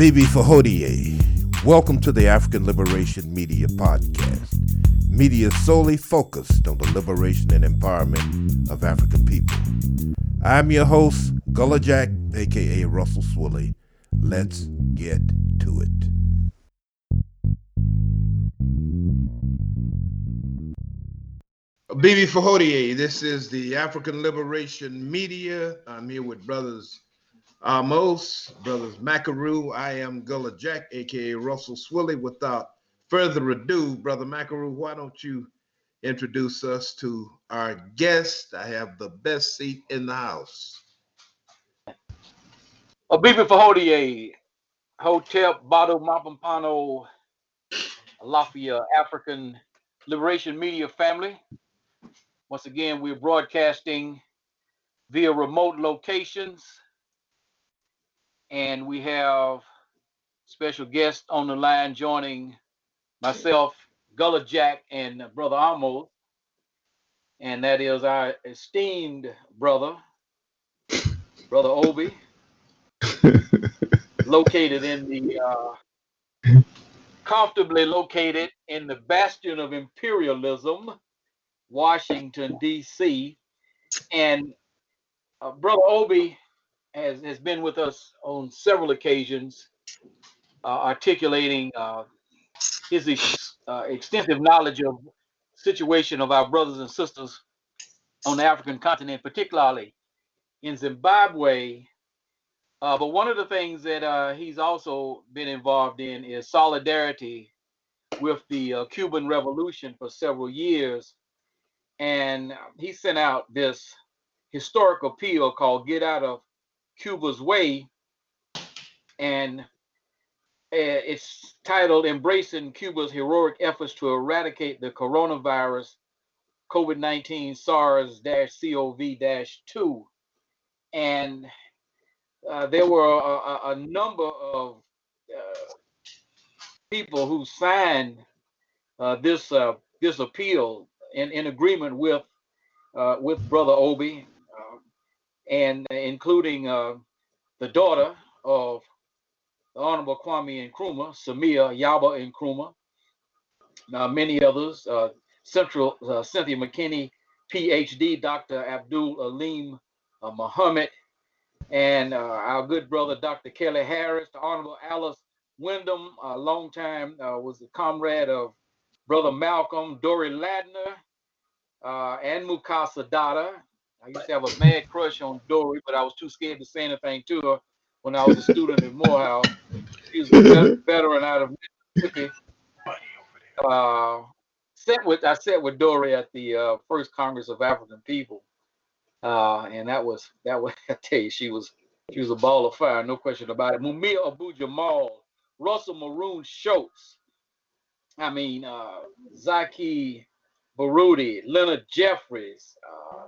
Bibi Fahodie. Welcome to the African Liberation Media Podcast. Media solely focused on the liberation and empowerment of African people. I'm your host, Gullah Jack, aka Russell Swilly. Let's get to it. Bibi Fahodie, this is the African Liberation Media. I'm here with brothers Amos, brothers Macaru. I am Gullah Jack, aka Russell Swilly. Without further ado, brother Macaru, why don't you introduce us to our guest? I have the best seat in the house. Abibi Fahodie, Hotep Bado Mapampano, Lafayette African Liberation Media family. Once again, we're broadcasting via remote locations and we have special guests on the line joining myself, Gullah Jack, and Brother Amos. And that is our esteemed brother, Brother Obi, located in the uh, comfortably located in the bastion of imperialism, Washington, D.C. And uh, Brother Obi has, has been with us on several occasions, uh, articulating uh, his ex, uh, extensive knowledge of situation of our brothers and sisters on the African continent, particularly in Zimbabwe. Uh, but one of the things that uh, he's also been involved in is solidarity with the uh, Cuban Revolution for several years. And he sent out this historic appeal called Get Out of Cuba's Way, and uh, it's titled Embracing Cuba's Heroic Efforts to Eradicate the Coronavirus COVID 19 SARS CoV 2. And uh, there were a, a, number of uh, people who signed uh, this uh, this appeal in, in agreement with uh, with Brother Obi and including uh, the daughter of the Honorable Kwame Nkrumah, Samia Yaba Nkrumah, now many others, uh, Central uh, Cynthia McKinney, PhD, Dr. Abdul Alim uh, Muhammad, and uh, our good brother Dr. Kelly Harris, the Honorable Alice Windom, a long time uh, was a comrade of Brother Malcolm, Dorie Ladner, uh, and Mukasa Dada, I used to have a mad crush on Dorie, but I was too scared to say anything to her when I was a student in Morehouse. She was a veteran out of Mississippi. Uh, sat with I sat with Dorie at the uh, first Congress of African People, uh, and that was that was I tell you she was she was a ball of fire, no question about it. Mumia Abu Jamal, Russell Maroon Shoatz, I mean uh, Zaki Baruti, Leonard Jeffries, uh,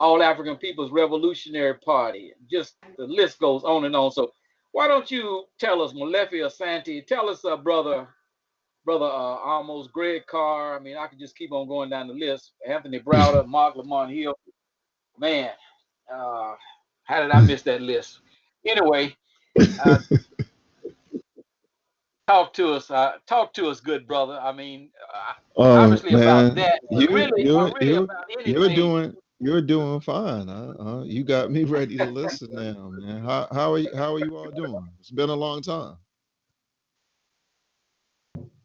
all African People's Revolutionary Party. Just the list goes on and on. So why don't you tell us, Molefi Asante, tell us, uh, brother, brother, uh, almost Greg Carr. I mean, I could just keep on going down the list. Anthony Browder, Marc Lamont Hill. Man, uh, how did I miss that list? Anyway, uh, talk to us. Uh, talk to us, good brother. I mean, uh, oh, obviously man. about that. You, really, you're, really about anything. You're doing you're doing fine. Huh? Uh, you got me ready to listen now, man. How how are you, how are you all doing? It's been a long time.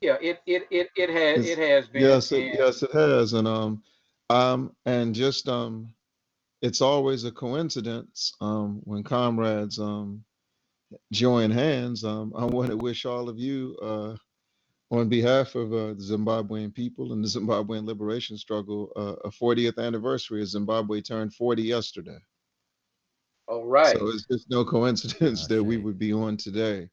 Yeah, it it it it has it has been. Yes, it, yes, it has, and um, um, and just um, it's always a coincidence um when comrades um join hands. Um, I want to wish all of you uh on behalf of uh, the Zimbabwean people and the Zimbabwean liberation struggle, uh, a 40th anniversary of Zimbabwe turned 40 yesterday. All right. So it's just no coincidence okay. that we would be on today.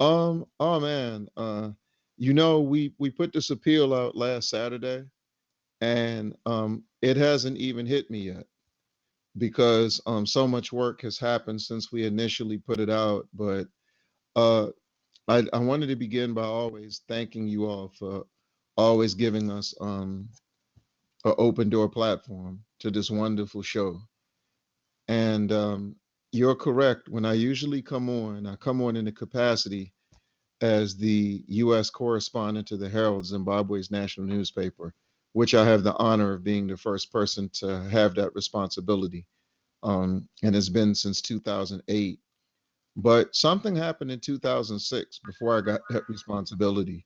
Um, oh man, uh, you know, we we put this appeal out last Saturday, and um, it hasn't even hit me yet because um, so much work has happened since we initially put it out. But uh, I, I wanted to begin by always thanking you all for always giving us um, an open door platform to this wonderful show. And, um, you're correct. When I usually come on, I come on in the capacity as the U.S. correspondent to the Herald, Zimbabwe's national newspaper, which I have the honor of being the first person to have that responsibility, um, and has been since 2008. But something happened in 2006 before I got that responsibility.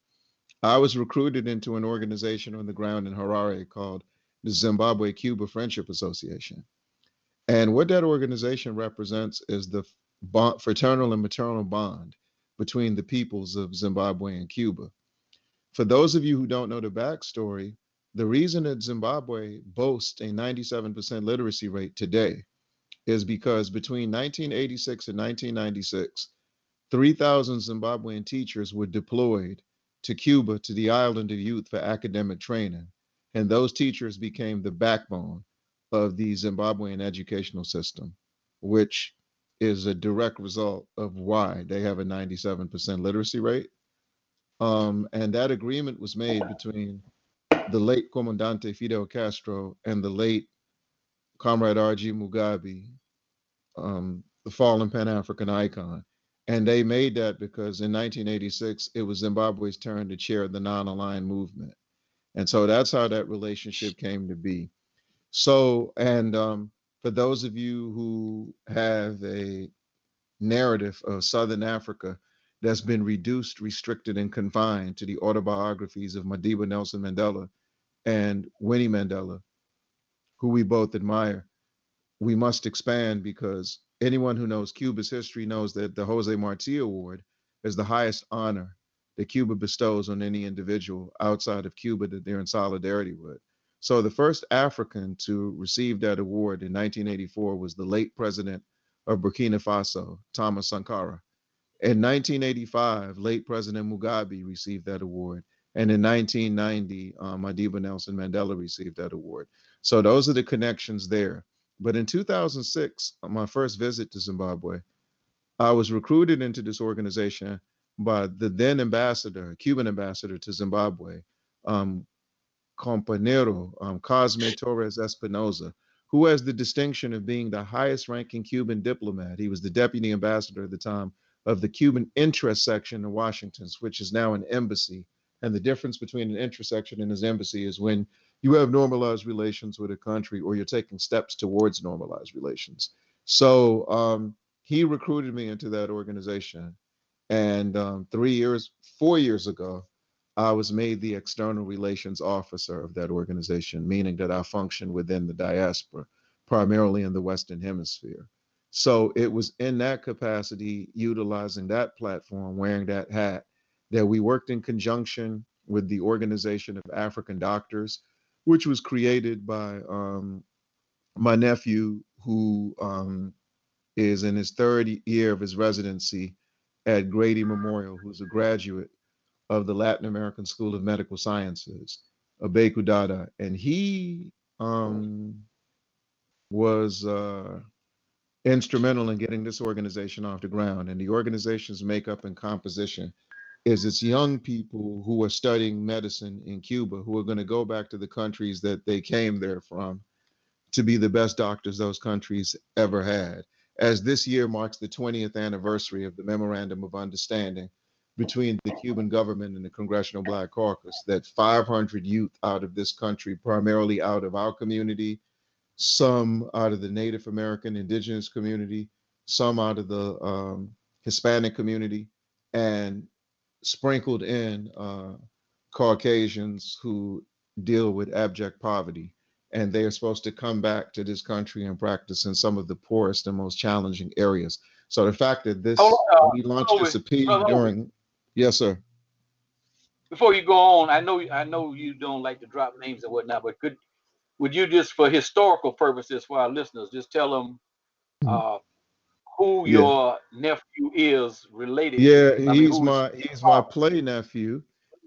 I was recruited into an organization on the ground in Harare called the Zimbabwe Cuba Friendship Association. And what that organization represents is the bond, fraternal and maternal bond between the peoples of Zimbabwe and Cuba. For those of you who don't know the backstory, the reason that Zimbabwe boasts a 97% literacy rate today is because between 1986 and 1996, 3,000 Zimbabwean teachers were deployed to Cuba to the island of youth for academic training. And those teachers became the backbone of the Zimbabwean educational system, which is a direct result of why they have a 97% literacy rate. Um, and that agreement was made between the late Comandante Fidel Castro and the late Comrade R.G. Mugabe, um, the fallen Pan African icon. And they made that because in 1986, it was Zimbabwe's turn to chair the non aligned movement. And so that's how that relationship came to be. So, and um, for those of you who have a narrative of Southern Africa that's been reduced, restricted, and confined to the autobiographies of Madiba Nelson Mandela and Winnie Mandela, who we both admire, we must expand because anyone who knows Cuba's history knows that the Jose Marti Award is the highest honor that Cuba bestows on any individual outside of Cuba that they're in solidarity with. So the first African to receive that award in 1984 was the late president of Burkina Faso, Thomas Sankara. In 1985, late President Mugabe received that award. And in 1990, um, Madiba Nelson Mandela received that award. So those are the connections there. But in 2006, on my first visit to Zimbabwe, I was recruited into this organization by the then ambassador, Cuban ambassador to Zimbabwe, um, Compañero um, Cosme Torres Espinosa, who has the distinction of being the highest ranking Cuban diplomat. He was the deputy ambassador at the time of the Cuban interest section in Washington, which is now an embassy. And the difference between an interest section and his embassy is when you have normalized relations with a country or you're taking steps towards normalized relations. So um, he recruited me into that organization. And um, three years, four years ago, I was made the external relations officer of that organization, meaning that I function within the diaspora, primarily in the Western Hemisphere. So it was in that capacity, utilizing that platform, wearing that hat, that we worked in conjunction with the Organization of African Doctors, which was created by um, my nephew, who um, is in his third year of his residency at Grady Memorial, who's a graduate of the Latin American School of Medical Sciences, Abeku Dada, and he um, was uh, instrumental in getting this organization off the ground. And the organization's makeup and composition is it's young people who are studying medicine in Cuba who are going to go back to the countries that they came there from to be the best doctors those countries ever had. As this year marks the 20th anniversary of the Memorandum of Understanding between the Cuban government and the Congressional Black Caucus that 500 youth out of this country, primarily out of our community, some out of the Native American indigenous community, some out of the um, Hispanic community, and sprinkled in uh, Caucasians who deal with abject poverty. And they are supposed to come back to this country and practice in some of the poorest and most challenging areas. So the fact that this Oh, uh, we launched this appeal Hold on. during yes, sir. Before you go on, I know I know you don't like to drop names and whatnot, but could would you just for historical purposes for our listeners just tell them uh, who Yeah. your nephew is related Yeah, to? I he's who's- my he's my play nephew,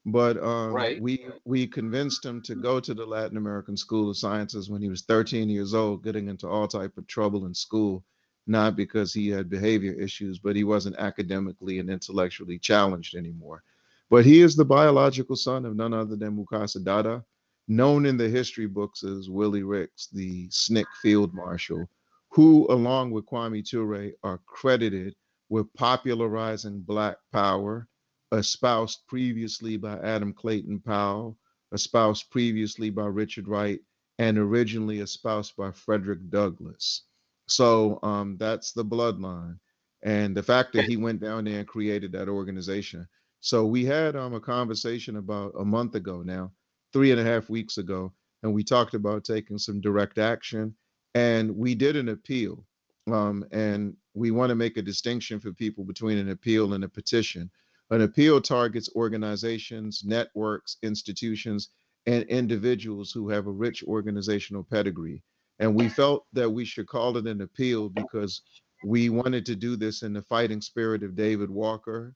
but um, Right. we we convinced him to go to the Latin American School of Sciences when he was 13 years old, getting into all type of trouble in school, not because he had behavior issues, but he wasn't academically and intellectually challenged anymore. But he is the biological son of none other than Mukasa Dada, known in the history books as Willie Ricks, the SNCC field marshal, who, along with Kwame Ture, are credited with popularizing Black power, espoused previously by Adam Clayton Powell, espoused previously by Richard Wright, and originally espoused by Frederick Douglass. So um, that's the bloodline. And the fact that he went down there and created that organization. So we had um, a conversation about a month ago now, three and a half weeks ago, and we talked about taking some direct action. And we did an appeal. Um, and we want to make a distinction for people between an appeal and a petition. An appeal targets organizations, networks, institutions, and individuals who have a rich organizational pedigree. And we felt that we should call it an appeal because we wanted to do this in the fighting spirit of David Walker.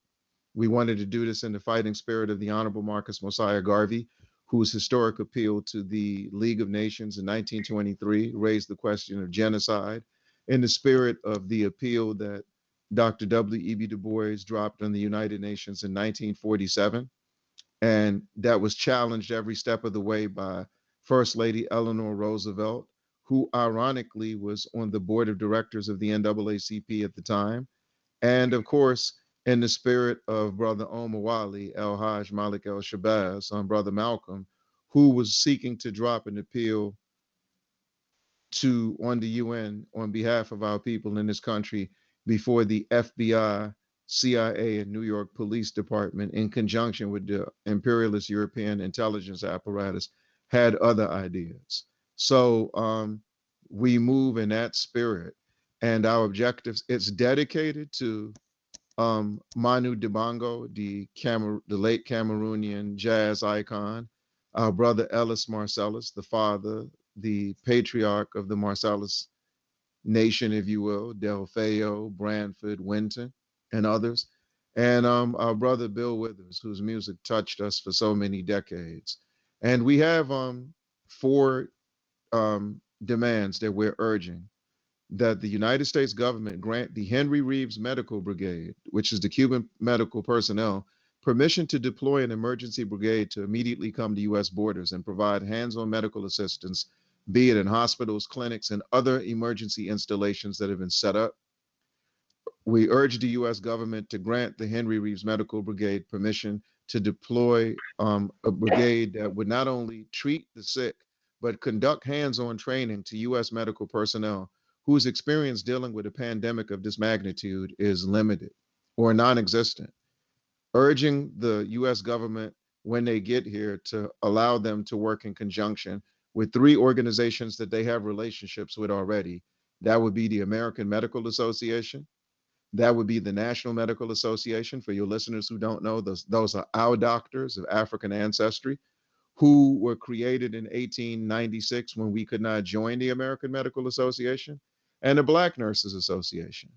We wanted to do this in the fighting spirit of the Honorable Marcus Mosiah Garvey, whose historic appeal to the League of Nations in 1923 raised the question of genocide, in the spirit of the appeal that Dr. W.E.B. Du Bois dropped on the United Nations in 1947. And that was challenged every step of the way by First Lady Eleanor Roosevelt, who ironically was on the board of directors of the NAACP at the time. And of course, in the spirit of Brother Omowale, El Haj Malik El Shabazz, on Brother Malcolm, who was seeking to drop an appeal to on the UN on behalf of our people in this country before the FBI, CIA, and New York Police Department, in conjunction with the imperialist European intelligence apparatus, had other ideas. So um, we move in that spirit, and our objectives. It's dedicated to um, Manu Dibango, the Camer- the late Cameroonian jazz icon, our brother Ellis Marsalis, the father, the patriarch of the Marsalis nation, if you will, Delfeayo, Branford, Wynton, and others. And um, our brother Bill Withers, whose music touched us for so many decades. And we have um, four um, demands that we're urging that the United States government grant the Henry Reeves Medical Brigade, which is the Cuban medical personnel, permission to deploy an emergency brigade to immediately come to U.S. borders and provide hands on medical assistance be it in hospitals, clinics, and other emergency installations that have been set up. We urge the U.S. government to grant the Henry Reeves Medical Brigade permission to deploy um, a brigade that would not only treat the sick, but conduct hands on training to U.S. medical personnel whose experience dealing with a pandemic of this magnitude is limited or non existent. Urging the U.S. government when they get here to allow them to work in conjunction with three organizations that they have relationships with already. That would be the American Medical Association. That would be the National Medical Association. For your listeners who don't know, those, those are our doctors of African ancestry who were created in 1896 when we could not join the American Medical Association, and the Black Nurses Association.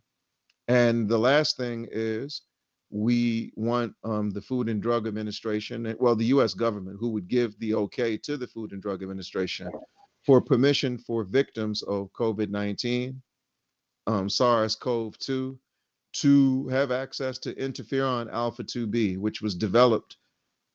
And the last thing is we want um, the Food and Drug Administration, well, the US government, who would give the okay to the Food and Drug Administration for permission for victims of COVID 19, um, SARS CoV 2, to have access to interferon alpha 2B, which was developed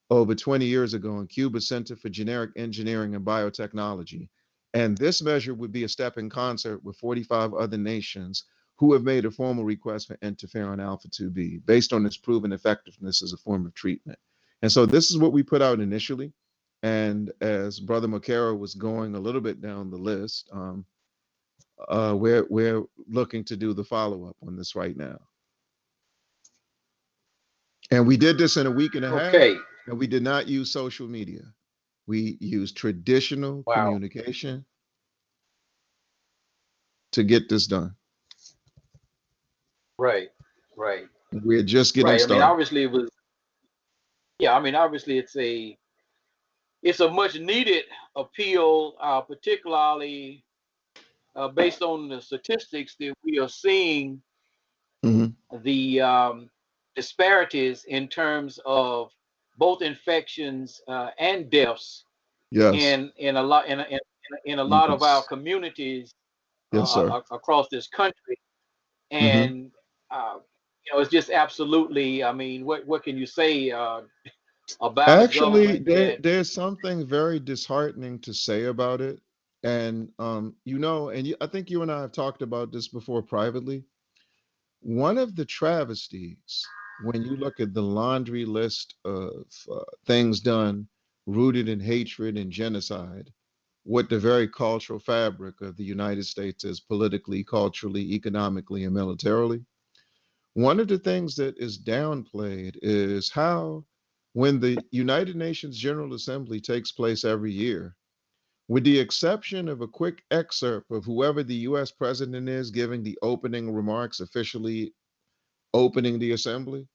over 20 years ago in Cuba Center for Genetic Engineering and Biotechnology. And this measure would be a step in concert with 45 other nations who have made a formal request for interferon alpha 2b based on its proven effectiveness as a form of treatment. And so this is what we put out initially. And as Brother Makara was going a little bit down the list, um, uh, we're we're looking to do the follow up on this right now. And we did this in a week and a half. Okay. And we did not use social media. We use traditional Wow. communication to get this done. Right. Right. We're just getting right. I started. mean, obviously it was. Yeah, I mean, obviously it's a it's a much needed appeal, uh, particularly uh, based on the statistics that we are seeing Mhm. the um, disparities in terms of both infections uh, and deaths Yes. in in a lot in a, in, in a lot of our communities yes, uh, across this country, Mm-hmm. and uh, you know it's just absolutely. I mean, what what can you say uh, about Actually, there, there's something very disheartening to say about it. And um, you know, and you, I think you and I have talked about this before privately. One of the travesties when you look at the laundry list of uh, things done rooted in hatred and genocide, what the very cultural fabric of the United States is politically, culturally, economically, and militarily. One of the things that is downplayed is how, when the United Nations General Assembly takes place every year, with the exception of a quick excerpt of whoever the US president is giving the opening remarks officially opening the assembly,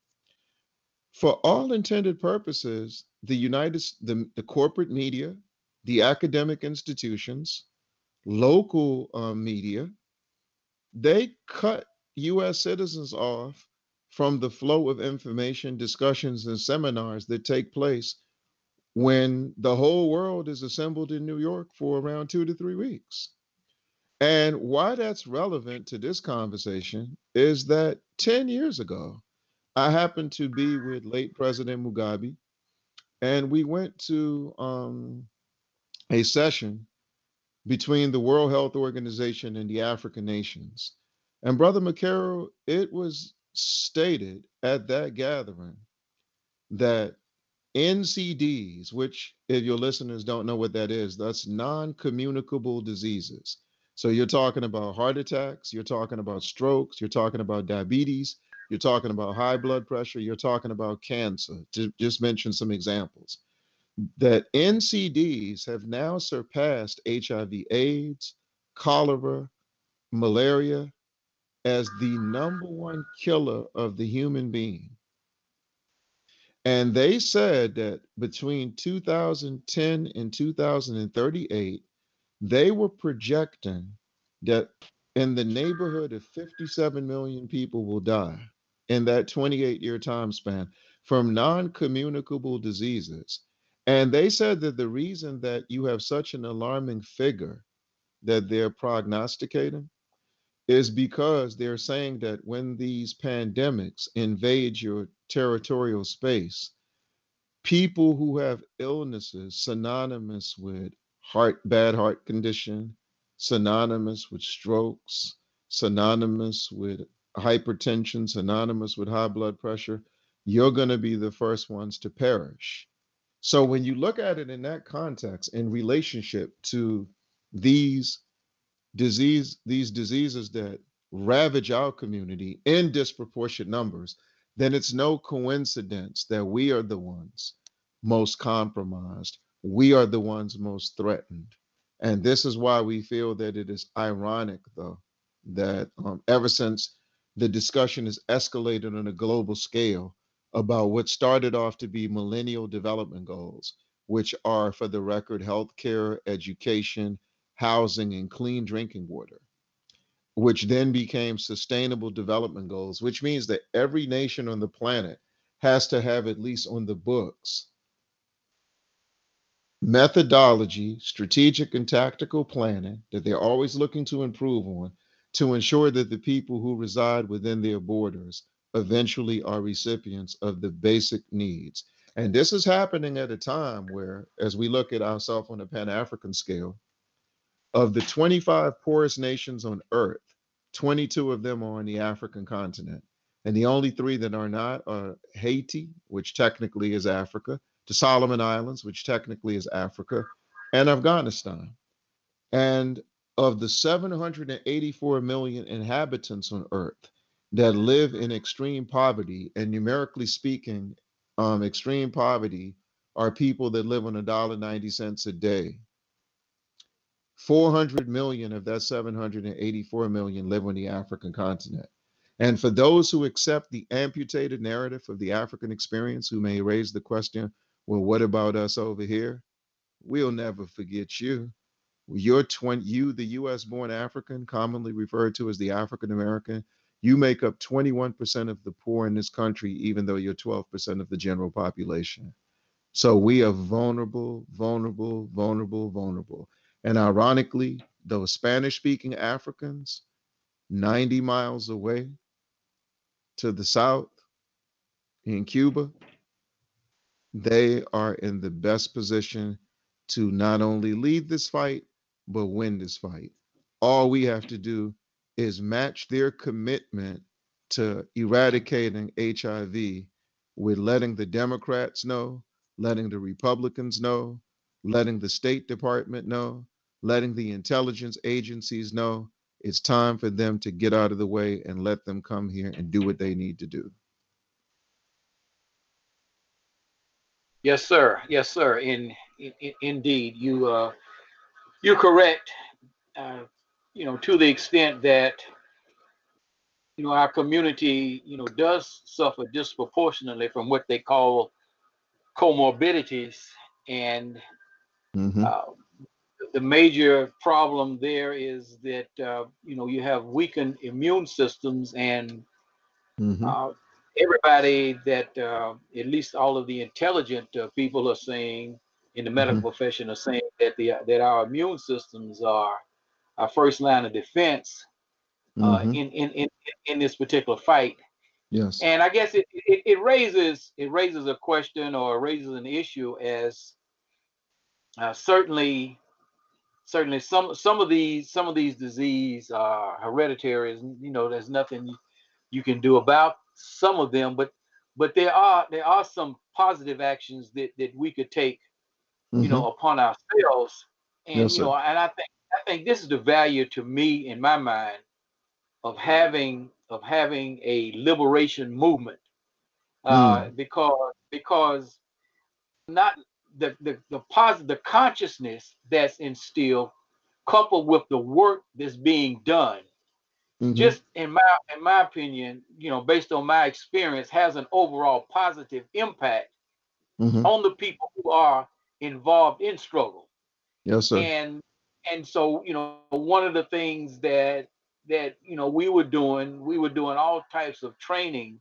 for all intended purposes, the United the, the corporate media, the academic institutions, local uh, media, they cut US citizens off from the flow of information, discussions, and seminars that take place when the whole world is assembled in New York for around two to three weeks. And why that's relevant to this conversation is that 10 years ago, I happened to be with late President Mugabe, and we went to um, a session between the World Health Organization and the African nations. And Brother McCarroll, it was stated at that gathering that NCDs, which, if your listeners don't know what that is, that's non communicable diseases. So you're talking about heart attacks, you're talking about strokes, you're talking about diabetes, you're talking about high blood pressure, you're talking about cancer, to just mention some examples. That NCDs have now surpassed HIV, AIDS, cholera, malaria as the number one killer of the human being. And they said that between 2010 and 2038, they were projecting that in the neighborhood of 57 million people will die in that 28 year time span from non communicable diseases. And they said that the reason that you have such an alarming figure that they're prognosticating is because they're saying that when these pandemics invade your territorial space, people who have illnesses synonymous with heart bad heart condition, synonymous with strokes, synonymous with hypertension, synonymous with high blood pressure, you're going to be the first ones to perish. So when you look at it in that context, in relationship to these disease, these diseases that ravage our community in disproportionate numbers, then it's no coincidence that we are the ones most compromised. We are the ones most threatened. And this is why we feel that it is ironic, though, that um, ever since the discussion has escalated on a global scale about what started off to be millennial development goals, which are, for the record, healthcare, education, housing, and clean drinking water, which then became sustainable development goals, which means that every nation on the planet has to have at least on the books methodology, strategic and tactical planning that they're always looking to improve on to ensure that the people who reside within their borders eventually are recipients of the basic needs. And this is happening at a time where, as we look at ourselves on a Pan African scale, of the 25 poorest nations on earth, 22 of them are on the African continent. And the only three that are not are Haiti, which technically is Africa, the Solomon Islands, which technically is Africa, and Afghanistan. And of the 784 million inhabitants on Earth that live in extreme poverty, and numerically speaking, um, extreme poverty are people that live on a dollar ninety cents a day. 400 million of that 784 million live on the African continent. And for those who accept the amputated narrative of the African experience, who may raise the question, well, what about us over here? We'll never forget you. You're 20, you, the US born African, commonly referred to as the African American, you make up 21% of the poor in this country, even though you're 12% of the general population. So we are vulnerable, vulnerable, vulnerable, vulnerable. And ironically, those Spanish speaking Africans, 90 miles away to the south in Cuba, they are in the best position to not only lead this fight, but win this fight. All we have to do is match their commitment to eradicating HIV with letting the Democrats know, letting the Republicans know, letting the State Department know, letting the intelligence agencies know it's time for them to get out of the way and let them come here and do what they need to do. Yes, sir. Yes, sir. In, in indeed, you uh, you're correct. Uh, you know, to the extent that you know our community, you know, does suffer disproportionately from what they call comorbidities, and Mhm. uh, the major problem there is that uh, you know you have weakened immune systems and Mhm. Everybody that uh, at least all of the intelligent uh, people are saying in the medical profession are saying that the that our immune systems are our first line of defense uh, Mhm. in, in in in this particular fight Yes. and i guess it, it it raises it raises a question or raises an issue as uh, certainly certainly some some of these some of these disease are hereditary and you know there's nothing you can do about some of them but but there are there are some positive actions that that we could take you know upon ourselves. And Yes, you know and i think i think this is the value to me in my mind of having of having a liberation movement. Uh because because not the the the positive the consciousness that's instilled coupled with the work that's being done Mhm. just in my in my opinion you know based on my experience has an overall positive impact Mhm. on the people who are involved in struggle Yes, sir. and and so you know one of the things that that you know we were doing we were doing all types of training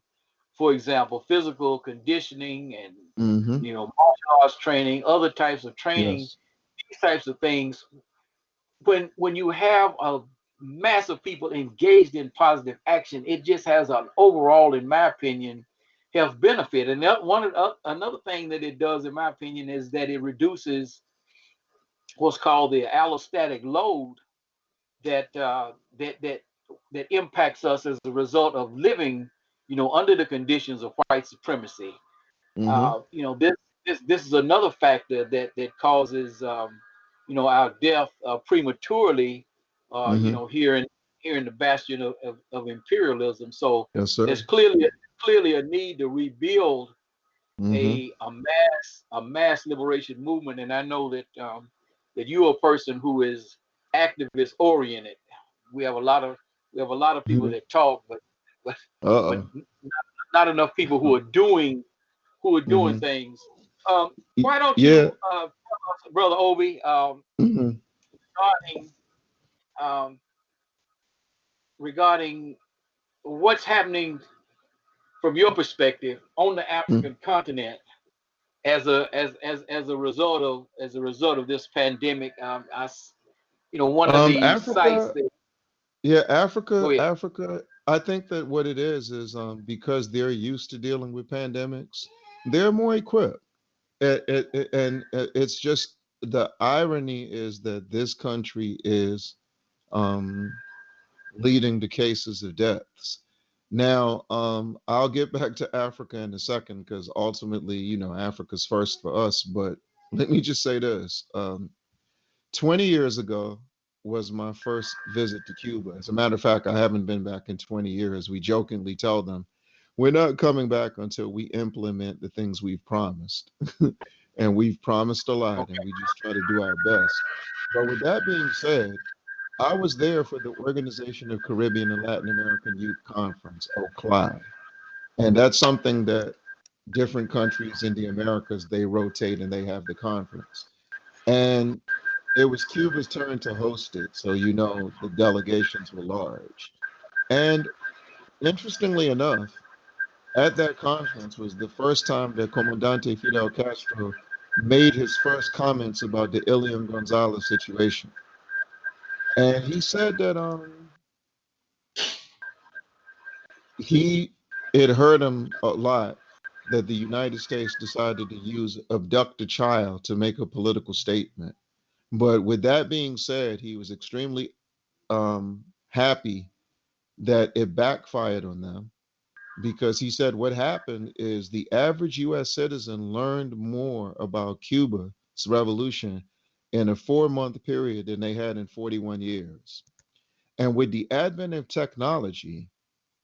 for example physical conditioning and Mhm. you know martial arts training other types of training Yes. these types of things when when you have a mass of people engaged in positive action it just has an overall in my opinion health benefit and that one the- another thing that it does in my opinion is that it reduces what's called the allostatic load that uh, that that that impacts us as a result of living you know under the conditions of white supremacy Mhm. uh, you know, this this this is another factor that that causes um, you know our death uh, prematurely. Uh, You Mhm. know, here in here in the bastion of, of, of imperialism. So Yes, sir. there's clearly clearly a need to rebuild Mhm. a a mass a mass liberation movement. And I know that um, that you're a person who is activist oriented. We have a lot of we have a lot of people Mhm. that talk, but but but not, not enough people who are doing who are doing Mhm. things. Um, why don't yeah. you, uh, brother Obi, um, Mhm. regarding um, regarding what's happening from your perspective on the African continent as a as as as a result of as a result of this pandemic. Um, I, you know, one of Um, the Africa- sites that Yeah, Africa. Africa. I think that what it is is um, because they're used to dealing with pandemics, they're more equipped. It, it, it- and it's just the irony is that this country is um, leading to cases of deaths. Now, um, I'll get back to Africa in a second because ultimately, you know, Africa's first for us. But let me just say this: um, 20 years ago, was my first visit to Cuba. As a matter of fact, I haven't been back in 20 years. We jokingly tell them we're not coming back until we implement the things we've promised. and we've promised a lot, and we just try to do our best. But with that being said, I was there for the Organization of Caribbean and Latin American Youth Conference, OCLAE. And that's something that different countries in the Americas, they rotate and they have the conference. And it was Cuba's turn to host it, so you know the delegations were large. And interestingly enough, at that conference was the first time that Comandante Fidel Castro made his first comments about the Elian Gonzalez situation. And he said that um he it hurt him a lot that the United States decided to use abduct a child to make a political statement. But with that being said, he was extremely um, happy that it backfired on them because he said what happened is the average US citizen learned more about Cuba's revolution in a four month period than they had in 41 years. And with the advent of technology,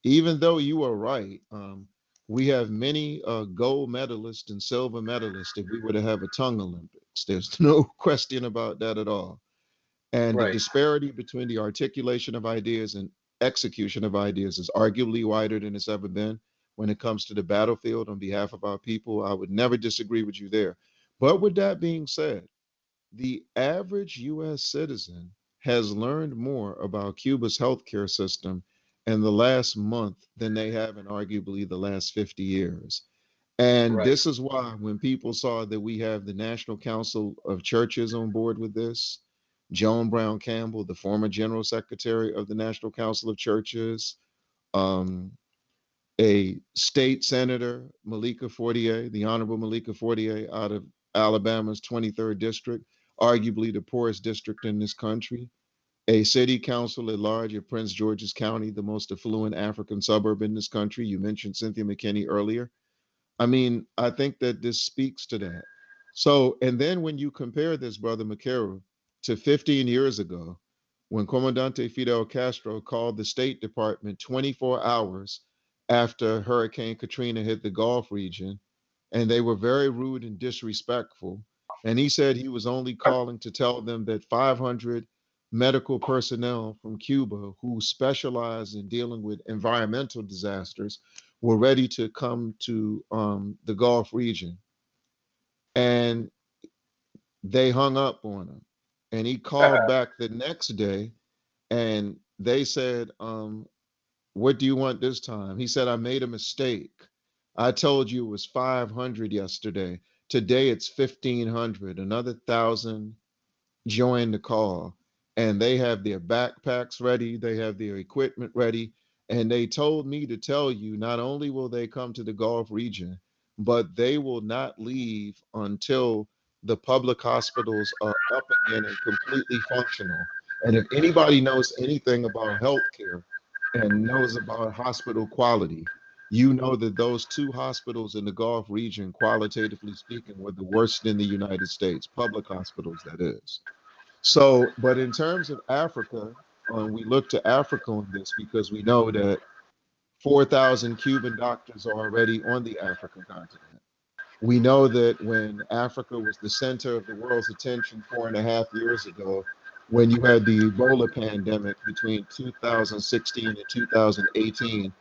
even though you are right, um, we have many uh, gold medalists and silver medalists if we were to have a tongue Olympics. There's no question about that at all. And right. the disparity between the articulation of ideas and execution of ideas is arguably wider than it's ever been when it comes to the battlefield on behalf of our people. I would never disagree with you there. But with that being said, the average US citizen has learned more about Cuba's healthcare system in the last month than they have in arguably the last 50 years. And right. this is why when people saw that we have the National Council of Churches on board with this, Joan Brown Campbell, the former General Secretary of the National Council of Churches, um, a state senator, Malika Fortier, the Honorable Malika Fortier out of Alabama's 23rd district, arguably the poorest district in this country, a city council at large of Prince George's County, the most affluent African suburb in this country. You mentioned Cynthia McKinney earlier. I mean, I think that this speaks to that. So, and then when you compare this, Brother McCarroll, to 15 years ago, when Comandante Fidel Castro called the State Department 24 hours after Hurricane Katrina hit the Gulf region, and they were very rude and disrespectful. And he said he was only calling to tell them that 500 medical personnel from Cuba who specialize in dealing with environmental disasters were ready to come to um, the Gulf region. And they hung up on him. And he called back the next day and they said, um, What do you want this time? He said, I made a mistake. I told you it was 500 yesterday. Today it's 1500. Another thousand joined the call and they have their backpacks ready, they have their equipment ready. And they told me to tell you not only will they come to the Gulf region, but they will not leave until the public hospitals are up again and completely functional. And if anybody knows anything about healthcare and knows about hospital quality, you know that those two hospitals in the Gulf region, qualitatively speaking, were the worst in the United States, public hospitals, that is. So, but in terms of Africa, uh, we look to Africa on this because we know that 4,000 Cuban doctors are already on the African continent. We know that when Africa was the center of the world's attention four and a half years ago, when you had the Ebola pandemic between 2016 and 2018,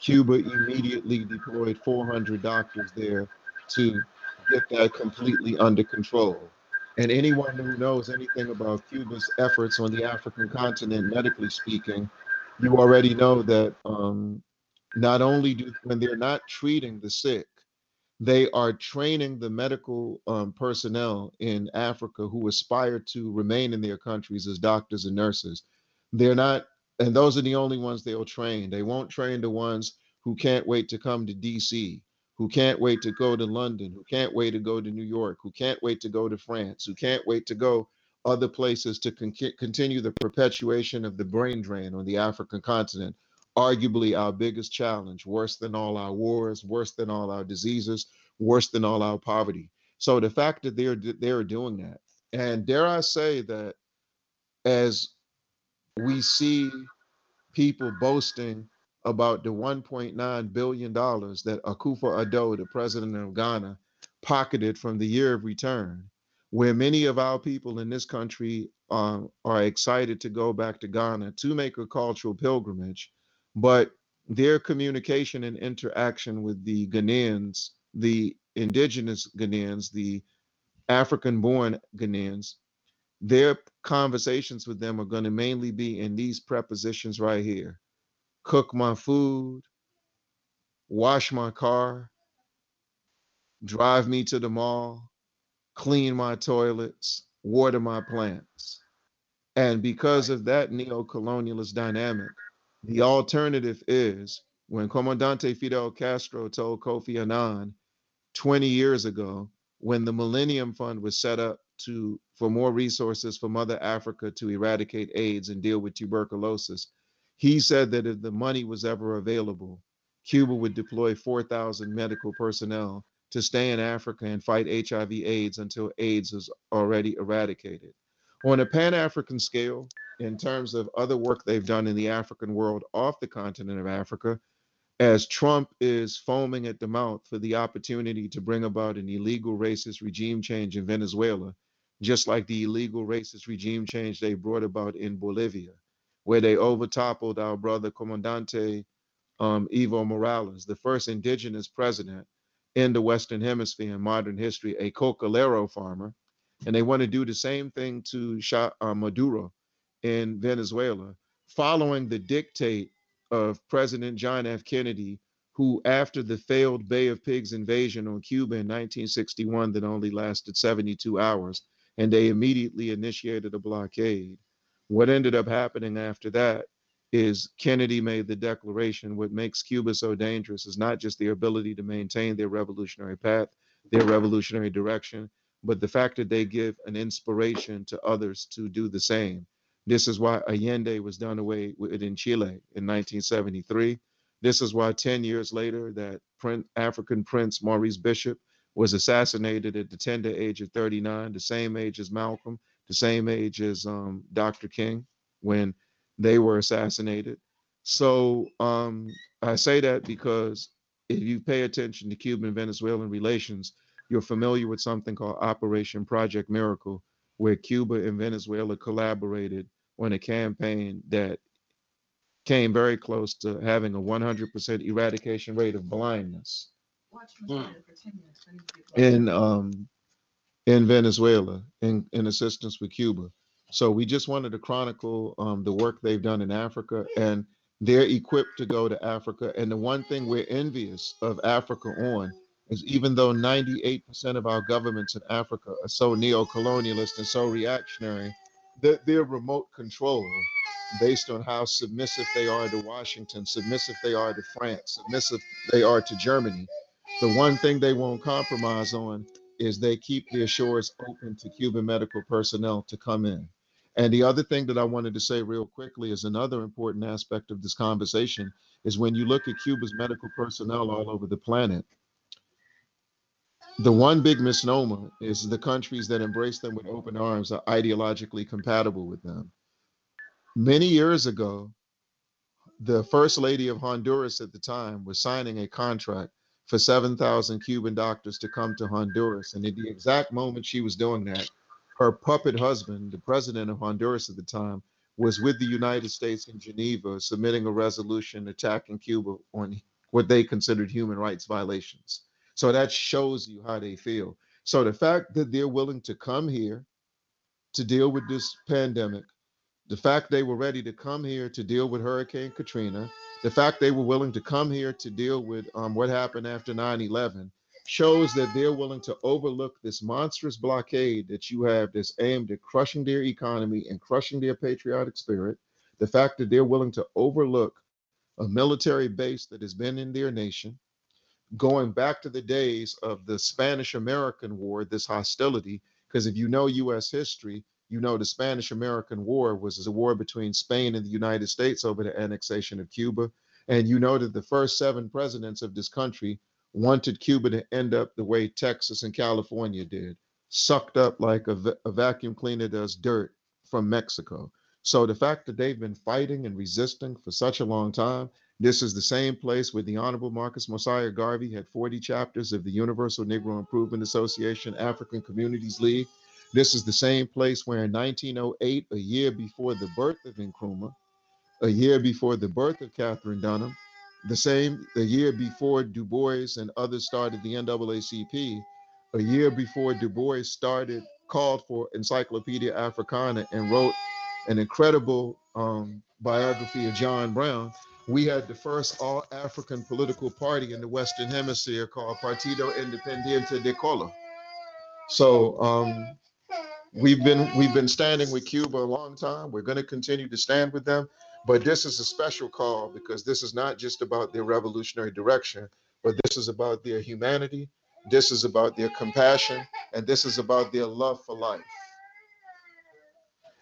Cuba immediately deployed 400 doctors there to get that completely under control. And anyone who knows anything about Cuba's efforts on the African continent, medically speaking, you already know that um, not only do when they're not treating the sick, they are training the medical um, personnel in Africa who aspire to remain in their countries as doctors and nurses. They're not, and those are the only ones they'll train. They won't train the ones who can't wait to come to DC who can't wait to go to London, who can't wait to go to New York, who can't wait to go to France, who can't wait to go other places to con- continue the perpetuation of the brain drain on the African continent. Arguably our biggest challenge, worse than all our wars, worse than all our diseases, worse than all our poverty. So the fact that they're they're doing that, and dare I say that, as we see people boasting about the 1.9 billion dollars that Akufo-Addo, the president of Ghana, pocketed from the year of return, where many of our people in this country uh, are excited to go back to Ghana to make a cultural pilgrimage, but their communication and interaction with the Ghanaians, the indigenous Ghanaians, the African-born Ghanaians, their conversations with them are going to mainly be in these prepositions right here. Cook my food, wash my car, drive me to the mall, clean my toilets, water my plants. And because of that neo-colonialist dynamic, the alternative is when Comandante Fidel Castro told Kofi Annan 20 years ago, when the Millennium Fund was set up to for more resources for Mother Africa to eradicate AIDS and deal with tuberculosis. He said that if the money was ever available, Cuba would deploy 4,000 medical personnel to stay in Africa and fight HIV AIDS until AIDS is already eradicated. On a Pan African scale, in terms of other work they've done in the African world off the continent of Africa, as Trump is foaming at the mouth for the opportunity to bring about an illegal racist regime change in Venezuela, just like the illegal racist regime change they brought about in Bolivia, where they overtoppled our brother Comandante um, Evo Morales, the first indigenous president in the Western Hemisphere in modern history, a cocalero farmer. And they want to do the same thing to Sha- uh, Maduro in Venezuela, following the dictate of President John F. Kennedy, who, after the failed Bay of Pigs invasion on Cuba in 1961 that only lasted 72 hours, and they immediately initiated a blockade. What ended up happening after that is Kennedy made the declaration what makes Cuba so dangerous is not just their ability to maintain their revolutionary path, their revolutionary direction, but the fact that they give an inspiration to others to do the same. This is why Allende was done away with in Chile in 1973. This is why 10 years later that African Prince Maurice Bishop was assassinated at the tender age of 39, the same age as Malcolm, the same age as um, Dr. King when they were assassinated. So um, I say that because if you pay attention to Cuban Venezuelan relations, you're familiar with something called Operation Project Miracle, where Cuba and Venezuela collaborated on a campaign that came very close to having a 100% eradication rate of blindness in um, in Venezuela in, in assistance with Cuba. So we just wanted to chronicle um, the work they've done in Africa, and they're equipped to go to Africa. And the one thing we're envious of Africa on is even though 98% of our governments in Africa are so neo-colonialist and so reactionary, that they're remote control based on how submissive they are to Washington, submissive they are to France, submissive they are to Germany. The one thing they won't compromise on is they keep their shores open to Cuban medical personnel to come in. And the other thing that I wanted to say real quickly is another important aspect of this conversation is when you look at Cuba's medical personnel all over the planet, the one big misnomer is the countries that embrace them with open arms are ideologically compatible with them. Many years ago, the first lady of Honduras at the time was signing a contract for 7,000 Cuban doctors to come to Honduras. And at the exact moment she was doing that, her puppet husband, the president of Honduras at the time, was with the United States in Geneva submitting a resolution attacking Cuba on what they considered human rights violations. So that shows you how they feel. So the fact that they're willing to come here to deal with this pandemic, the fact they were ready to come here to deal with Hurricane Katrina, the fact they were willing to come here to deal with um, what happened after 9 11 shows that they're willing to overlook this monstrous blockade that you have that's aimed at crushing their economy and crushing their patriotic spirit. The fact that they're willing to overlook a military base that has been in their nation, going back to the days of the Spanish American War, this hostility. Because if you know US history, you know the Spanish American War was a war between Spain and the United States over the annexation of Cuba. And you know that the first seven presidents of this country wanted Cuba to end up the way Texas and California did, sucked up like a, a vacuum cleaner does dirt from Mexico. So the fact that they've been fighting and resisting for such a long time, this is the same place where the Honorable Marcus Mosiah Garvey had 40 chapters of the Universal Negro Improvement Association African Communities League. This is the same place where in 1908, a year before the birth of Nkrumah, a year before the birth of Katherine Dunham, the same the year before Du Bois and others started the NAACP, a year before Du Bois started, called for Encyclopedia Africana and wrote an incredible um, biography of John Brown, we had the first all African political party in the Western Hemisphere called Partido Independiente de Color. So um, we've been we've been standing with Cuba a long time. We're going to continue to stand with them. But this is a special call because this is not just about their revolutionary direction, but this is about their humanity. This is about their compassion, and this is about their love for life.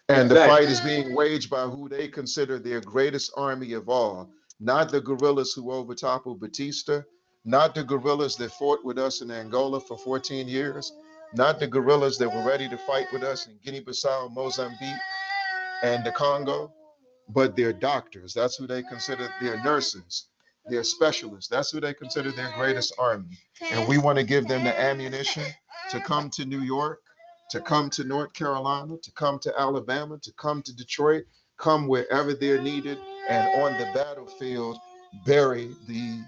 And the fight is being waged by who they consider their greatest army of all, not the guerrillas who overtoppled Batista, not the guerrillas that fought with us in Angola for 14 years, not the guerrillas that were ready to fight with us in Guinea-Bissau, Mozambique, and the Congo, but their doctors. That's who they consider their nurses, their specialists. That's who they consider their greatest army. And we want to give them the ammunition to come to New York, to come to North Carolina, to come to Alabama, to come to Detroit, come wherever they're needed, and on the battlefield, bury the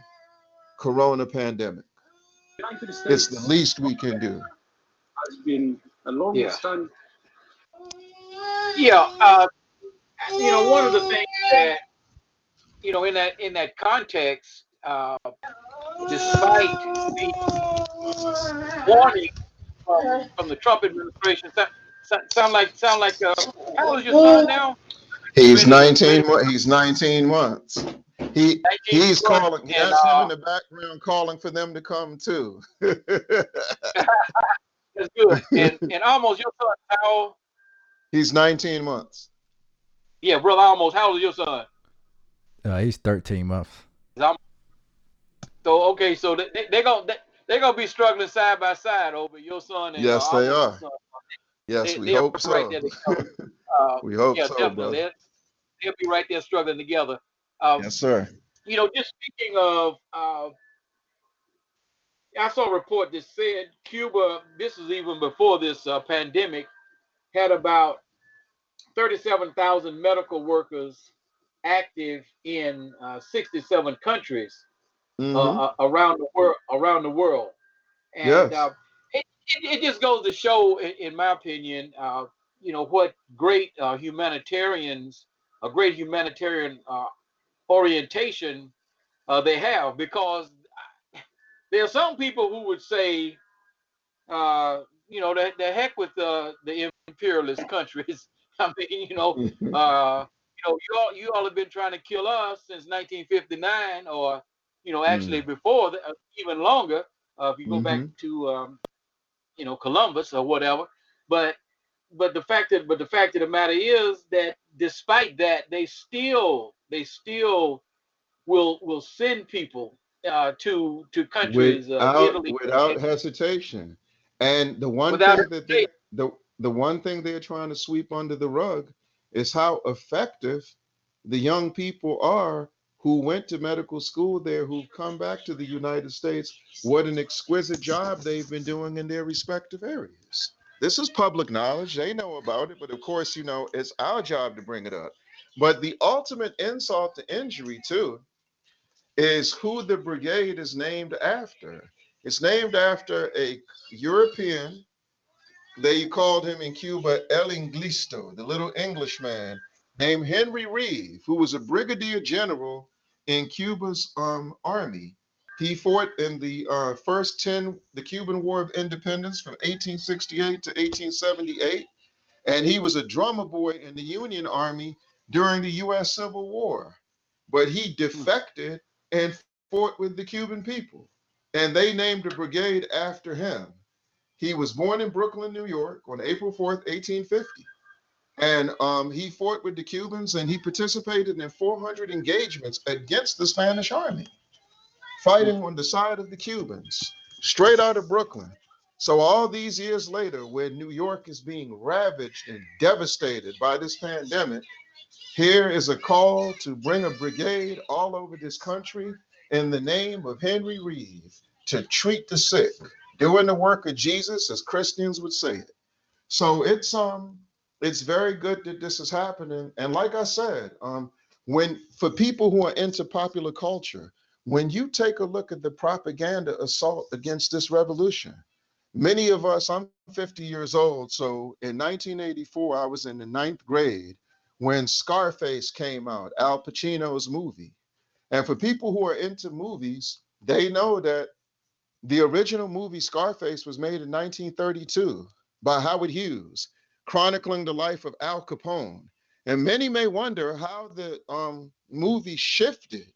corona pandemic. It's the least we can do. Has been a long Yeah. time. Yeah, uh, you know, one of the things that you know in that in that context, uh, despite the warning from, from the Trump administration, sound, sound like sound like uh, how old is your son now? He's 19. mo- He's 19 months. He he's calling. and, That's him uh, in the background calling for them to come too. That's good. And and almost your son, how he's 19 months. Yeah, brother, almost. How old is your son? Uh, he's 13 months. So okay, so they, they, they're gonna they, they're gonna be struggling side by side over your son and Yes, uh, they are. son. Yes, They- we they're hope right so. there. Uh, we hope yeah, so, definitely. brother. They'll, they'll be right there struggling together. Um, Yes, sir. You know, just speaking of, uh, I saw a report that said Cuba, this is even before this uh, pandemic, had about 37,000 medical workers active in uh, 67 countries uh, uh, around the world. Around the world, and Yes. uh, it, it, it just goes to show, in, in my opinion, uh, you know what great uh, humanitarians, a great humanitarian uh, orientation uh, they have, because there are some people who would say, uh, you know, the, the heck with the the imperialist countries. I mean, you know, uh, you know, you all you all have been trying to kill us since 1959, or you know, actually before, th- uh, even longer. Uh, if you go back to, um, you know, Columbus or whatever. But but the fact that but the fact of the matter is that despite that, they still they still will will send people uh, to to countries uh, without Italy, without hesitation. And the one Without thing that they, the the one thing they're trying to sweep under the rug is how effective the young people are who went to medical school there, who've come back to the United States. What an exquisite job they've been doing in their respective areas. This is public knowledge. They know about it, but of course, you know, it's our job to bring it up. But the ultimate insult to injury, too, is who the brigade is named after. It's named after a European. They called him in Cuba El Inglesito, the little Englishman named Henry Reeve, who was a brigadier general in Cuba's um, army. He fought in the uh, first 10, the Cuban War of Independence from 1868 to 1878. And he was a drummer boy in the Union Army during the US Civil War. But he defected and fought with the Cuban people. And they named a brigade after him. He was born in Brooklyn, New York on April 4th, 1850. And um, he fought with the Cubans and he participated in 400 engagements against the Spanish army, fighting on the side of the Cubans, straight out of Brooklyn. So, all these years later, when New York is being ravaged and devastated by this pandemic, here is a call to bring a brigade all over this country in the name of Henry Reeve to treat the sick, doing the work of Jesus, as Christians would say it. So it's um it's very good that this is happening. And like I said, um, when for people who are into popular culture, when you take a look at the propaganda assault against this revolution, many of us, I'm 50 years old, so in 1984, I was in the ninth grade when Scarface came out, Al Pacino's movie. And for people who are into movies, they know that the original movie Scarface was made in 1932 by Howard Hughes, chronicling the life of Al Capone. And many may wonder how the um, movie shifted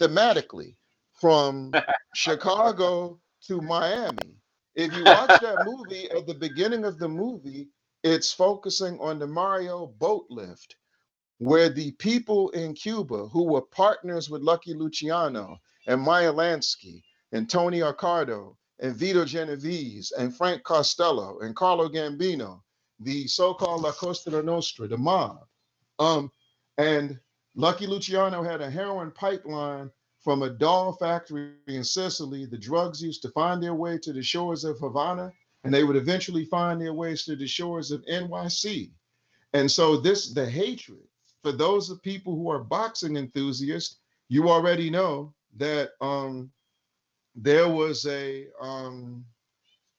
thematically from Chicago to Miami. if you watch that movie, at the beginning of the movie, it's focusing on the Mariel boat lift, where the people in Cuba who were partners with Lucky Luciano and Meyer Lansky and Tony Accardo and Vito Genovese and Frank Costello and Carlo Gambino, the so-called La Costa Nostra, the mob. Um, and Lucky Luciano had a heroin pipeline from a doll factory in Sicily. The drugs used to find their way to the shores of Havana, and they would eventually find their ways to the shores of NYC. And so this the hatred for those of people who are boxing enthusiasts, you already know that um, there was a um,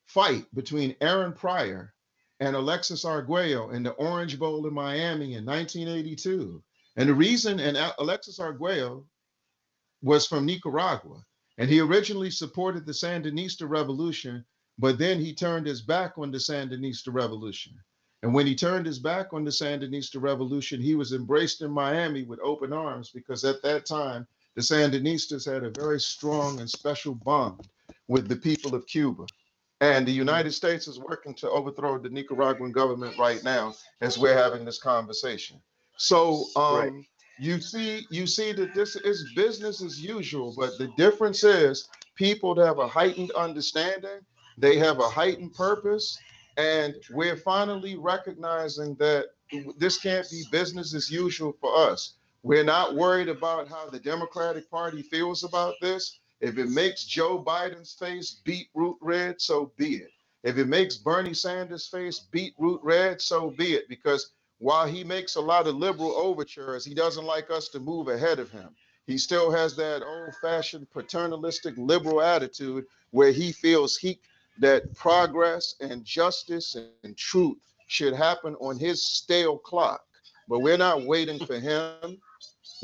fight between Aaron Pryor and Alexis Arguello in the Orange Bowl in Miami in 1982. And the reason, and Alexis Arguello was from Nicaragua, and he originally supported the Sandinista revolution, but then he turned his back on the Sandinista revolution. And when he turned his back on the Sandinista revolution, he was embraced in Miami with open arms because at that time, the Sandinistas had a very strong and special bond with the people of Cuba. And the United States is working to overthrow the Nicaraguan government right now as we're having this conversation. So um, right. you see, you see that this is business as usual, but the difference is people have a heightened understanding, they have a heightened purpose, and we're finally recognizing that this can't be business as usual for us. We're not worried about how the Democratic Party feels about this. If it makes Joe Biden's face beetroot red, so be it. If it makes Bernie Sanders' face beetroot red, so be it. Because while he makes a lot of liberal overtures, he doesn't like us to move ahead of him. He still has that old fashioned paternalistic liberal attitude where he feels he that progress and justice and truth should happen on his stale clock. But we're not waiting for him.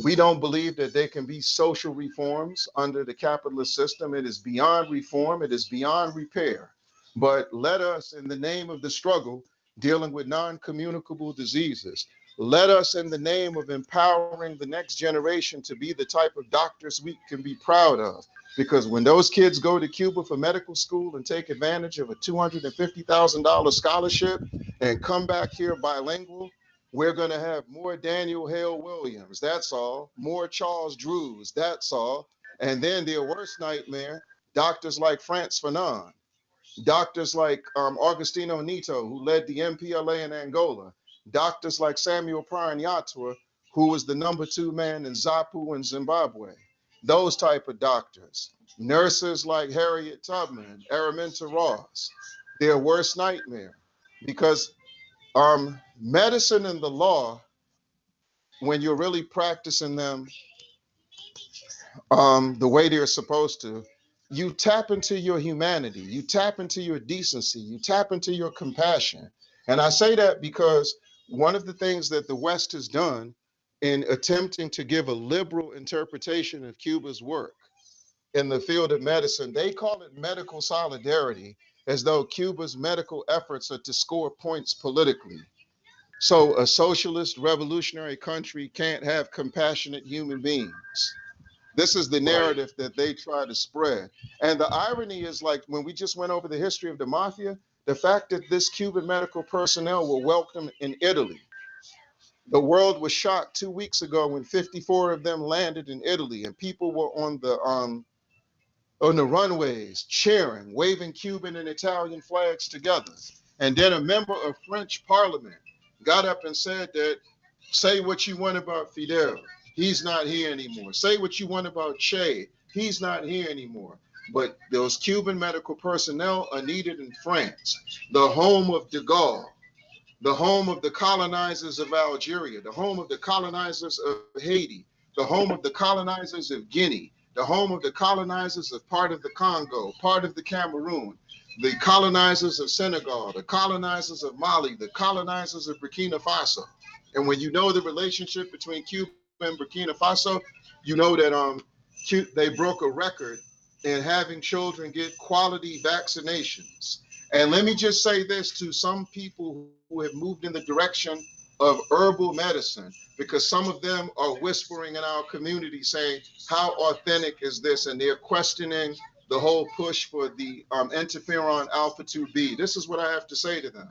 We don't believe that there can be social reforms under the capitalist system. It is beyond reform, it is beyond repair. But let us, in the name of the struggle, dealing with non communicable diseases, let us, in the name of empowering the next generation to be the type of doctors we can be proud of, because when those kids go to Cuba for medical school and take advantage of a $250,000 scholarship and come back here bilingual, we're going to have more Daniel Hale Williams, that's all, more Charles Drews, that's all. And then their worst nightmare, doctors like Frantz Fanon, doctors like um, Agostinho Neto, who led the MPLA in Angola, doctors like Samuel Pranyatua, who was the number two man in ZAPU in Zimbabwe those type of doctors, nurses like Harriet Tubman, Araminta Ross, their worst nightmare, because um, medicine and the law, when you're really practicing them um, the way they're supposed to, you tap into your humanity, you tap into your decency, you tap into your compassion. And I say that because one of the things that the West has done in attempting to give a liberal interpretation of Cuba's work in the field of medicine. They call it medical solidarity, as though Cuba's medical efforts are to score points politically. So, a socialist revolutionary country can't have compassionate human beings. This is the narrative that they try to spread. And the irony is like when we just went over the history of the mafia, the fact that this Cuban medical personnel were welcomed in Italy the world was shocked two weeks ago when 54 of them landed in Italy and people were on the um on the runways cheering, waving Cuban and Italian flags together. And then a member of French parliament got up and said that say what you want about Fidel. He's not here anymore. Say what you want about Che. He's not here anymore. But those Cuban medical personnel are needed in France, the home of de Gaulle the home of the colonizers of Algeria, the home of the colonizers of Haiti, the home of the colonizers of Guinea, the home of the colonizers of part of the Congo, part of the Cameroon, the colonizers of Senegal, the colonizers of Mali, the colonizers of Burkina Faso. And when you know the relationship between Cuba and Burkina Faso, you know that um they broke a record in having children get quality vaccinations. And let me just say this to some people who have moved in the direction of herbal medicine because some of them are whispering in our community saying, How authentic is this? And they're questioning the whole push for the um, interferon alpha 2b. This is what I have to say to them.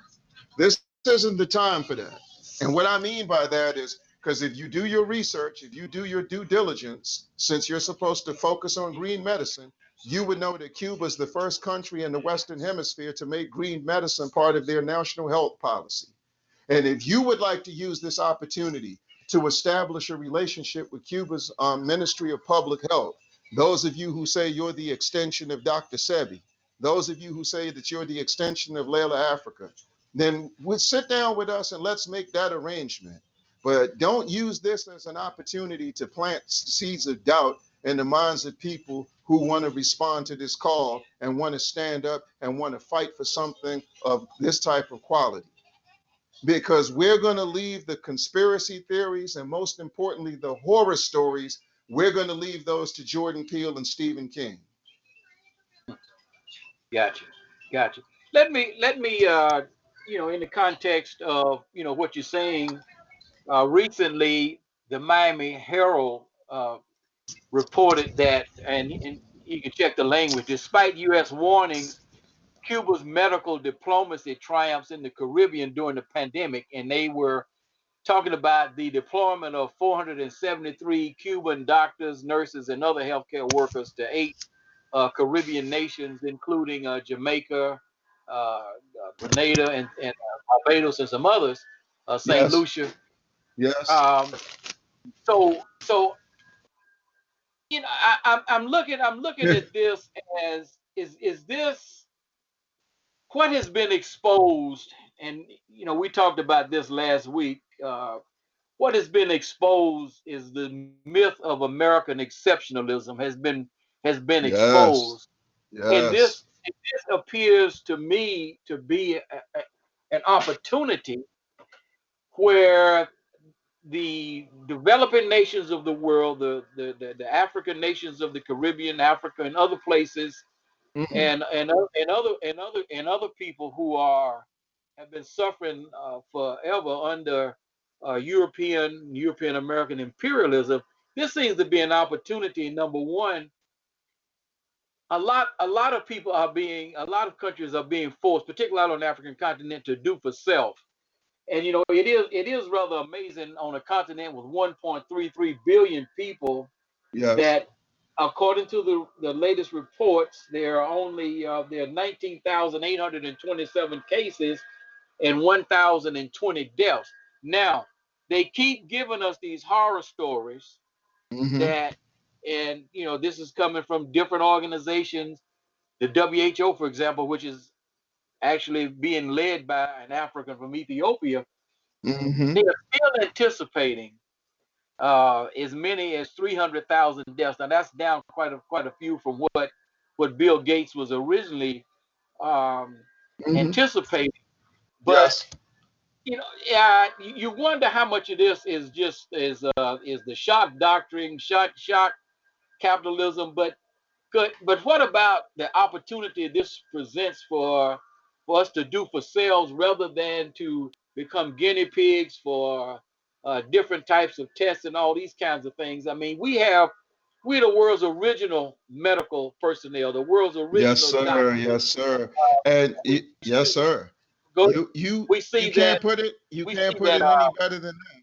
This isn't the time for that. And what I mean by that is because if you do your research, if you do your due diligence, since you're supposed to focus on green medicine, you would know that Cuba is the first country in the Western Hemisphere to make green medicine part of their national health policy. And if you would like to use this opportunity to establish a relationship with Cuba's um, Ministry of Public Health, those of you who say you're the extension of Dr. Sebi, those of you who say that you're the extension of Llaila Afrika, then we sit down with us and let's make that arrangement. But don't use this as an opportunity to plant seeds of doubt in the minds of people who want to respond to this call and want to stand up and want to fight for something of this type of quality. Because we're going to leave the conspiracy theories and, most importantly, the horror stories, we're going to leave those to Jordan Peele and Stephen King. Gotcha. Gotcha. Let me let me uh you know in the context of you know what you're saying uh recently the Miami Herald uh reported that and, and you can check the language despite US warning Cuba's medical diplomacy triumphs in the Caribbean during the pandemic and they were talking about the deployment of 473 Cuban doctors, nurses, and other healthcare workers to eight uh, Caribbean nations, including uh, Jamaica, uh, uh, Grenada, and, and uh, Barbados, and some others, uh, St. Yes. Lucia. Yes. Um, so, so you know, I, I'm I'm looking I'm looking at this as is is this what has been exposed, and you know, we talked about this last week. Uh, what has been exposed is the myth of American exceptionalism has been has been Yes. exposed, yes. and this and this appears to me to be a, a- an opportunity where the developing nations of the world, the, the, the, the African nations of the Caribbean, Africa, and other places, Mhm. and and and other and other and other people who are have been suffering uh, forever under uh, European European American imperialism. This seems to be an opportunity. Number one, a lot a lot of people are being a lot of countries are being forced, particularly out on the African continent, to do for self. And you know it is it is rather amazing on a continent with 1.33 billion people yes. that according to the, the latest reports, there are only uh, there are 19,827 cases and 1,020 deaths. Now, they keep giving us these horror stories Mhm. that, and you know, this is coming from different organizations. The WHO, for example, which is actually being led by an African from Ethiopia, Mhm. they are still anticipating uh, as many as 300,000 deaths. Now that's down quite a quite a few from what what Bill Gates was originally um, Mhm. anticipating. But yes. you know, yeah, you you wonder how much of this is just is uh, is the shock doctrine, shock shock capitalism. But good, but what about the opportunity this presents for for us to do for sales rather than to become guinea pigs for uh, different types of tests and all these kinds of things? I mean, we have we're the world's original medical personnel, the world's original Yes, sir. doctors. Yes, sir. And y- yes, sir. Go, You you we see you can't that. put it you we can't see put that, it any uh, better than that.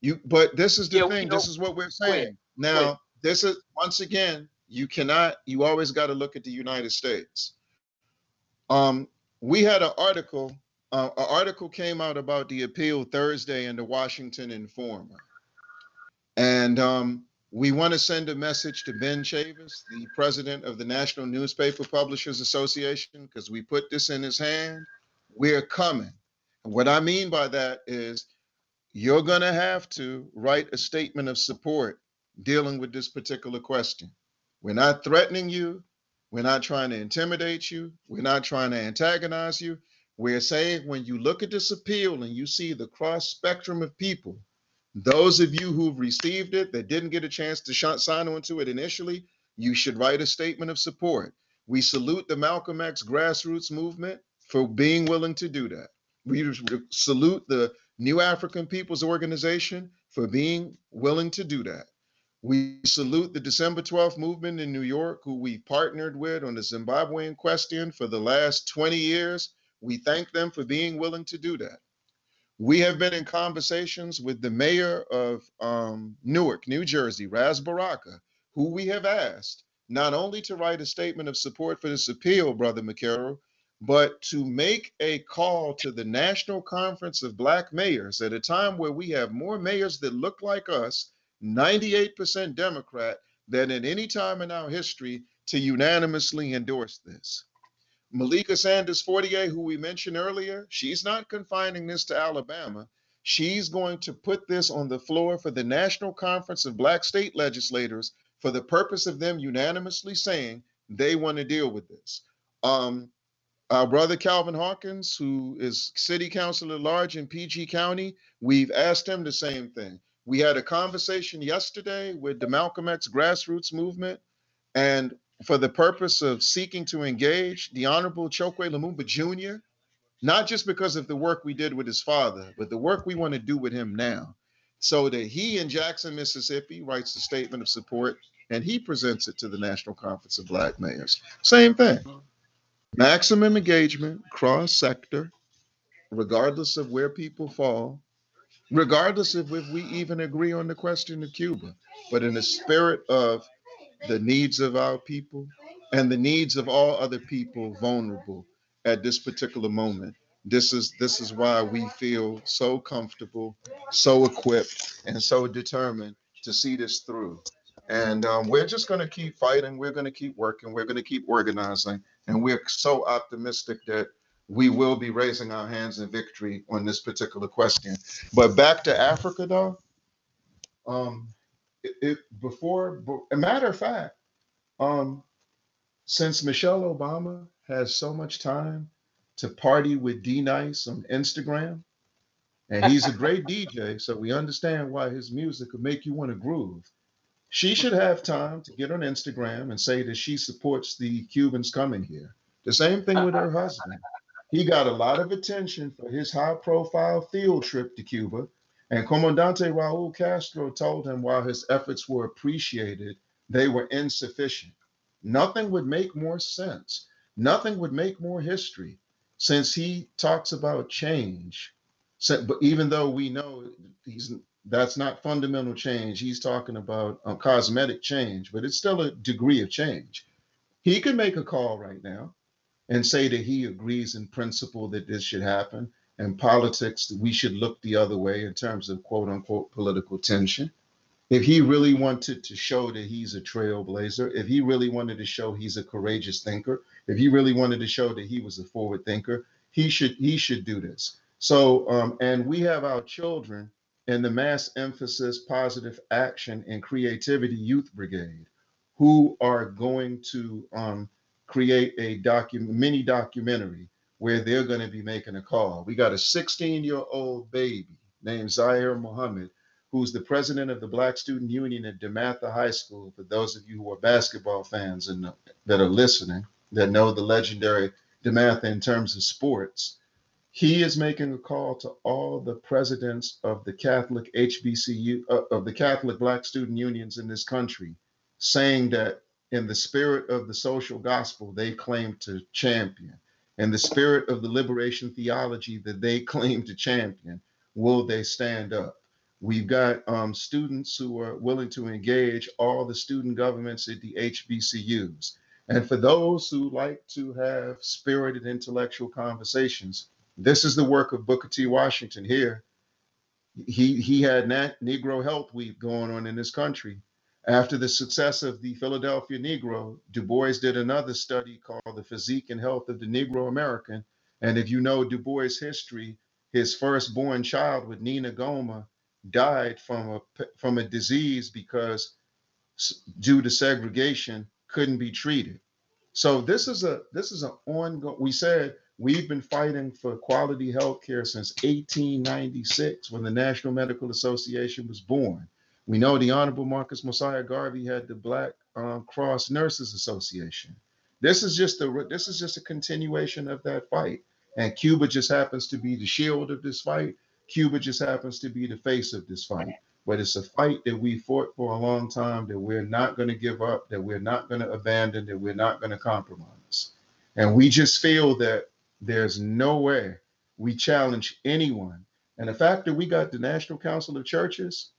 You but this is the Yeah, we thing. This is what we're ahead. saying. ahead. Now, this is once again, you cannot you always got to look at the United States. Um we had an article uh, an article came out about the appeal Thursday in the Washington Informer. And um we want to send a message to Ben Chavis, the president of the National Newspaper Publishers Association, because we put this in his hand. We're coming. And what I mean by that is you're going to have to write a statement of support dealing with this particular question. We're not threatening you. We're not trying to intimidate you. We're not trying to antagonize you. We're saying when you look at this appeal and you see the cross spectrum of people, those of you who've received it that didn't get a chance to sh- sign on to it initially, you should write a statement of support. We salute the Malcolm X grassroots movement for being willing to do that. We salute the New African Peoples Organization for being willing to do that. We salute the December 12th movement in New York, who we partnered with on the Zimbabwean question for the last 20 years. We thank them for being willing to do that. We have been in conversations with the mayor of um, Newark, New Jersey, Ras Baraka, who we have asked not only to write a statement of support for this appeal, Brother McCarroll, but to make a call to the National Conference of Black Mayors at a time where we have more mayors that look like us 98% Democrat than at any time in our history to unanimously endorse this. Malika Sanders Fortier, who we mentioned earlier, she's not confining this to Alabama. She's going to put this on the floor for the National Conference of Black State Legislators for the purpose of them unanimously saying they want to deal with this. Um, our brother Calvin Hawkins, who is city council at large in PG County, we've asked him the same thing. We had a conversation yesterday with the Malcolm X grassroots movement, and for the purpose of seeking to engage the Honorable Chokwe Lumumba Jr., not just because of the work we did with his father, but the work we want to do with him now. So that he in Jackson, Mississippi writes a statement of support and he presents it to the National Conference of Black Mayors. Same thing. Maximum engagement, cross sector, regardless of where people fall, regardless of if we even agree on the question of Cuba, but in the spirit of the needs of our people and the needs of all other people vulnerable at this particular moment. This is this is why we feel so comfortable, so equipped, and so determined to see this through. And um, we're just going to keep fighting. We're going to keep working. We're going to keep organizing. And we're so optimistic that we will be raising our hands in victory on this particular question. But back to Africa, though. Um, it, it before, a matter of fact, um, since Michelle Obama has so much time to party with D Nice on Instagram, and he's a great DJ, so we understand why his music could make you want to groove. She should have time to get on Instagram and say that she supports the Cubans coming here. The same thing with her husband. He got a lot of attention for his high profile field trip to Cuba. And Comandante Raul Castro told him while his efforts were appreciated, they were insufficient. Nothing would make more sense. Nothing would make more history since he talks about change. So, but even though we know he's that's not fundamental change. He's talking about a cosmetic change, but it's still a degree of change. He could make a call right now and say that he agrees in principle that this should happen. And politics, we should look the other way in terms of quote unquote political tension. If he really wanted to show that he's a trailblazer, if he really wanted to show he's a courageous thinker, if he really wanted to show that he was a forward thinker, he should he should do this. So, um, and we have our children and the Mass Emphasis Positive Action and Creativity Youth Brigade, who are going to um, create a docu- mini documentary where they're going to be making a call. We got a 16 year old baby named Zaire Muhammad, who's the president of the Black Student Union at DeMatha High School. For those of you who are basketball fans and that are listening, that know the legendary DeMatha in terms of sports he is making a call to all the presidents of the Catholic HBCU, uh, of the Catholic Black student unions in this country, saying that in the spirit of the social gospel they claim to champion, in the spirit of the liberation theology that they claim to champion, will they stand up? We've got um, students who are willing to engage all the student governments at the HBCUs. And for those who like to have spirited intellectual conversations, this is the work of Booker T. Washington here. He he had Negro Health Week going on in this country. After the success of the Philadelphia Negro, Du Bois did another study called The Physique and Health of the Negro American. And if you know Du Bois' history, his firstborn child with Nina Gomer died from a from a disease because due to segregation couldn't be treated. So this is a this is an ongoing. We said We've been fighting for quality health care since 1896 when the National Medical Association was born. We know the Honorable Marcus Mosiah Garvey had the Black um, Cross Nurses Association. This is just a this is just a continuation of that fight, and Cuba just happens to be the shield of this fight. Cuba just happens to be the face of this fight. but it's a fight that we fought for a long time that we're not going to give up, that we're not going to abandon, that we're not going to compromise. And we just feel that there's no way we challenge anyone. And the fact that we got the National Council of Churches,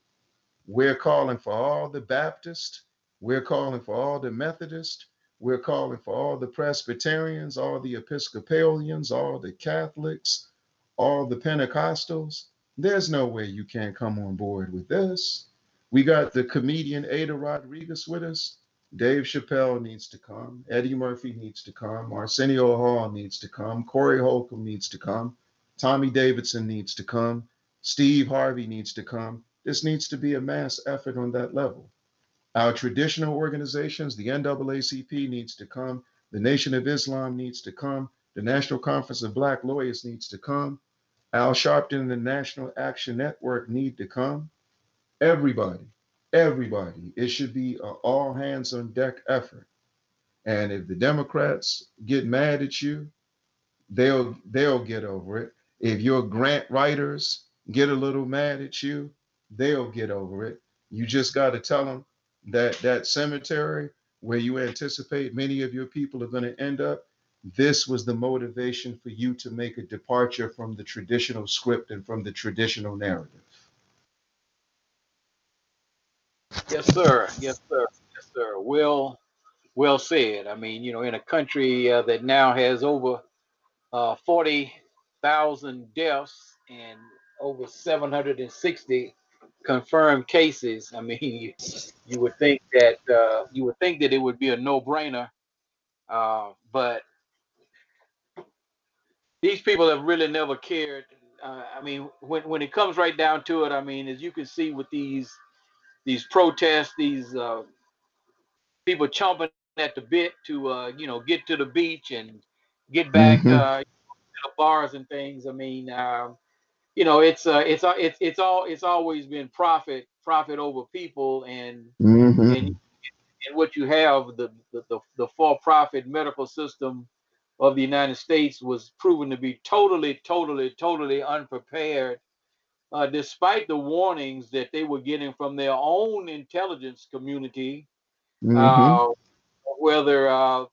we're calling for all the Baptists, we're calling for all the Methodists, we're calling for all the Presbyterians, all the Episcopalians, all the Catholics, all the Pentecostals. There's no way you can't come on board with this. We got the comedian Ada Rodriguez with us. Dave Chappelle needs to come. Eddie Murphy needs to come. Arsenio Hall needs to come. Corey Holcomb needs to come. Tommy Davidson needs to come. Steve Harvey needs to come. This needs to be a mass effort on that level. Our traditional organizations, the NAACP needs to come. The Nation of Islam needs to come. The National Conference of Black Lawyers needs to come. Al Sharpton and the National Action Network need to come. Everybody, everybody. It should be an all hands on deck effort. And if the Democrats get mad at you, they'll they'll get over it. If your grant writers get a little mad at you, they'll get over it. You just got to tell them that that cemetery where you anticipate many of your people are going to end up this was the motivation for you to make a departure from the traditional script and from the traditional narrative. Yes, sir. Yes, sir. Yes, sir. Well, well said. I mean, you know, in a country uh, that now has over uh, 40,000 deaths and over 760 confirmed cases, I mean, you, you would think that uh, you would think that it would be a no-brainer, uh, but these people have really never cared. Uh, I mean, when when it comes right down to it, I mean, as you can see with these these protests, these uh, people chomping at the bit to uh, you know get to the beach and get back Mhm. uh, to the bars and things. I mean, um, you know, it's uh, it's uh, it's it's all it's always been profit profit over people and Mhm. and and what you have the the, the, the for-profit medical system of the United States was proven to be totally, totally, totally unprepared, uh, despite the warnings that they were getting from their own intelligence community, Mhm. uh, whether uh,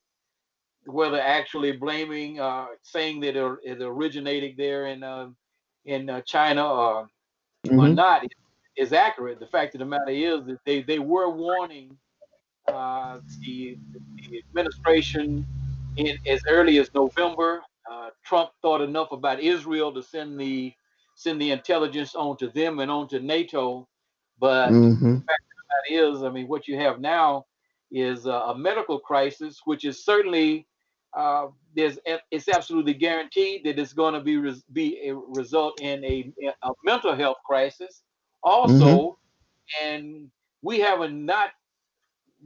whether actually blaming, uh, saying that it, it originated there in uh, in uh, China or or Mhm. not is accurate. The fact of the matter is that they, they were warning uh, the, the administration in as early as November. Uh, Trump thought enough about Israel to send the send the intelligence onto them and onto NATO. But Mhm. that is, I mean, what you have now is a medical crisis, which is certainly uh, there's it's absolutely guaranteed that it's going to be res, be a result in a, a mental health crisis also, and we haven't not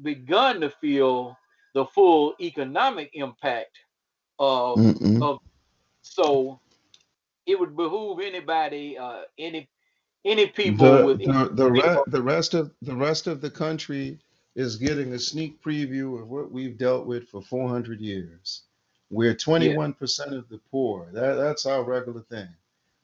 begun to feel the full economic impact of Mm-mm. of so it would behoove anybody uh any any people The with the the, re- the rest of the rest of the country is getting a sneak preview of what we've dealt with for 400 years. We're 21% of the poor. That that's our regular thing.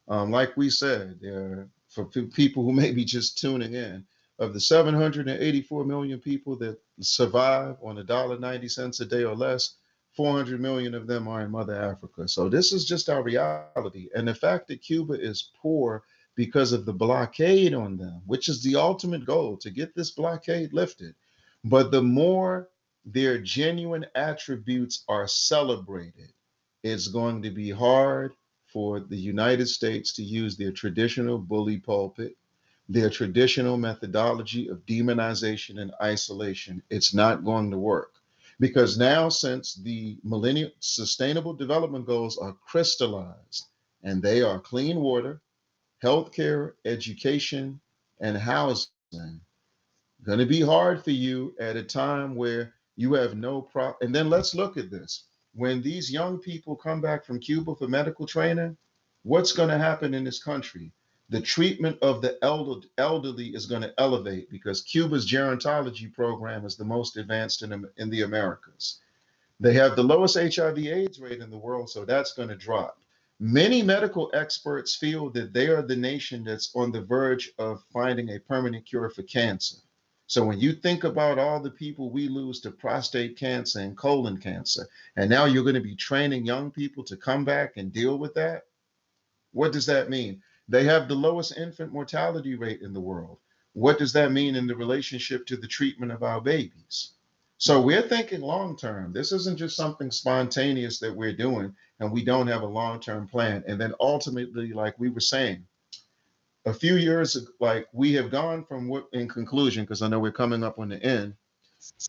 Um, like we said, there for pe- people who may be just tuning in, of the 784 million people that survive on a dollar 90 cents a day or less, 400 million of them are in Mother Africa. So this is just our reality. And the fact that Cuba is poor because of the blockade on them, which is the ultimate goal to get this blockade lifted. But the more their genuine attributes are celebrated, it's going to be hard for the United States to use their traditional bully pulpit, their traditional methodology of demonization and isolation. It's not going to work. Because now, since the Millennium Sustainable Development Goals are crystallized and they are clean water, healthcare, education, and housing, going to be hard for you at a time where you have no pro. And then let's look at this. When these young people come back from Cuba for medical training, what's going to happen in this country? The treatment of the elder, elderly is going to elevate because Cuba's gerontology program is the most advanced in, in the Americas. They have the lowest HIV AIDS rate in the world, so that's going to drop. Many medical experts feel that they are the nation that's on the verge of finding a permanent cure for cancer. So when you think about all the people we lose to prostate cancer and colon cancer, and now you're going to be training young people to come back and deal with that, what does that mean? They have the lowest infant mortality rate in the world. What does that mean in the relationship to the treatment of our babies? So we're thinking long term. This isn't just something spontaneous that we're doing and we don't have a long term plan. And then ultimately, like we were saying, a few years like we have gone from what in conclusion because i know we're coming up on the end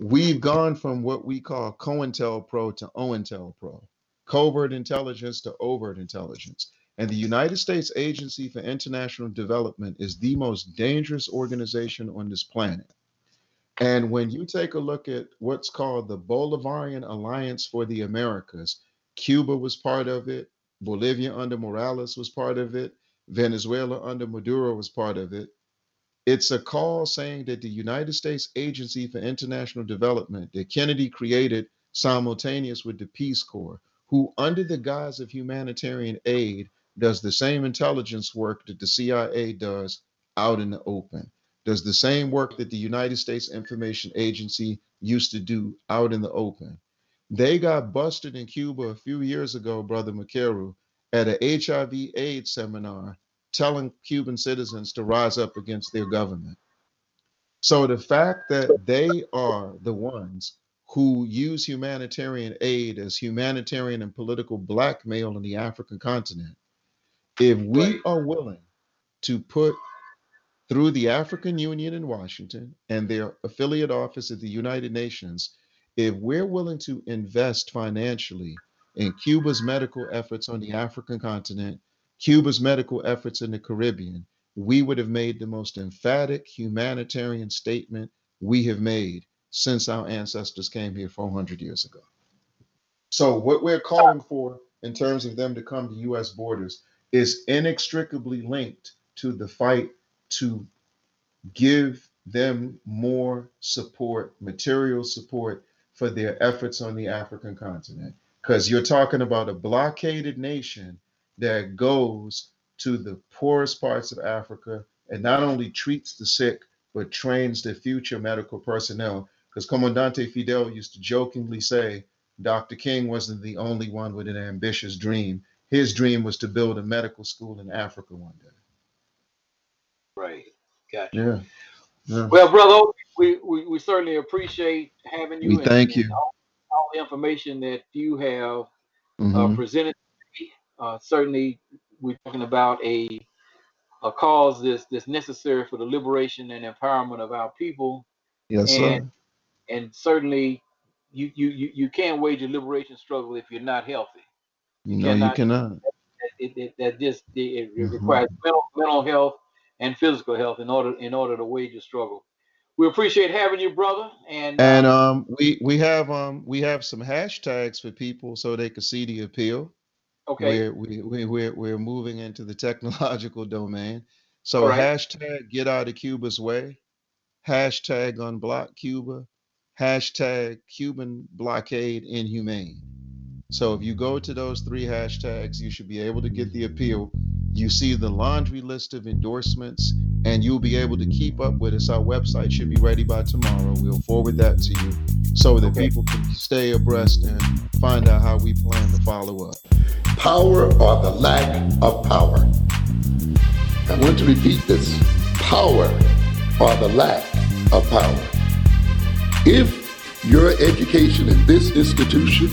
we've gone from what we call cointelpro to ointelpro covert intelligence to overt intelligence. And the united states agency for international development is the most dangerous organization on this planet. And when you take a look at what's called the bolivarian alliance for the americas cuba was part of it bolivia under morales was part of it Venezuela under Maduro was part of it. It's a call saying that the United States Agency for International Development that Kennedy created simultaneous with the Peace Corps, who, under the guise of humanitarian aid, does the same intelligence work that the CIA does out in the open, does the same work that the United States Information Agency used to do out in the open. They got busted in Cuba a few years ago, Brother Makeru, at a HIV AIDS seminar telling Cuban citizens to rise up against their government. So the fact that they are the ones who use humanitarian aid as humanitarian and political blackmail in the African continent, if we are willing to put through the African Union in Washington and their affiliate office at the United Nations, if we're willing to invest financially in Cuba's medical efforts on the African continent, Cuba's medical efforts in the Caribbean, we would have made the most emphatic humanitarian statement we have made since our ancestors came here 400 years ago. So, what we're calling for in terms of them to come to US borders is inextricably linked to the fight to give them more support, material support for their efforts on the African continent because you're talking about a blockaded nation that goes to the poorest parts of Africa and not only treats the sick, but trains the future medical personnel. Because Comandante Fidel used to jokingly say, Dr. King wasn't the only one with an ambitious dream. His dream was to build a medical school in Africa one day. Right. Gotcha. Yeah. yeah. Well, brother, we, we, we certainly appreciate having you. We and- thank and you. All- the information that you have uh, Mhm. presented. Uh, certainly, we're talking about a a cause that's that's necessary for the liberation and empowerment of our people, Yes, sir. and and certainly, you you you, you can't wage a liberation struggle if you're not healthy. You know, you cannot- cannot. It, it, that just it, it Mhm. requires mental, mental health and physical health in order in order to wage a struggle. We appreciate having you, brother, and And uh, um, we we have um we have some hashtags for people so they can see the appeal. okay, We're we, we we're we're moving into the technological domain. So right. hashtag get out of Cuba's way, hashtag unblock Cuba, hashtag Cuban blockade inhumane. So if you go to those three hashtags, you should be able to get the appeal. You see the laundry list of endorsements, and you'll be able to keep up with us. Our website should be ready by tomorrow. We'll forward that to you so that Okay. people can stay abreast and find out how we plan to follow up. power or the lack of power. I want to repeat this power or the lack of power. If your education in this institution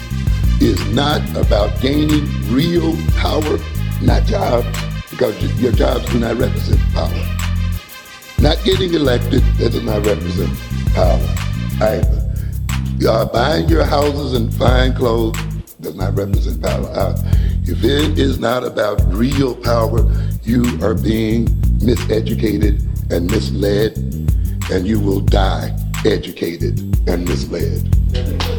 is not about gaining real power, not jobs, because your jobs do not represent power. Not getting elected, that does not represent power either. Uh, buying your houses and fine clothes does not represent power. If it is not about real power, you are being miseducated and misled, and you will die educated and misled.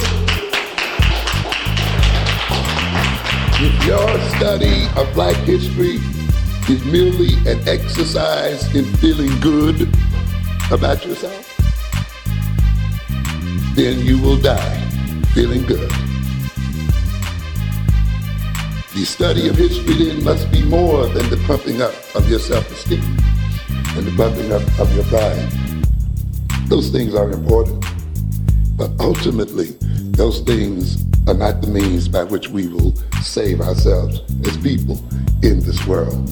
Your study of black history is merely an exercise in feeling good about yourself, then you will die feeling good. The study of history then must be more than the pumping up of your self-esteem and the pumping up of your pride. Those things are important, but ultimately, those things are not the means by which we will save ourselves as people in this world.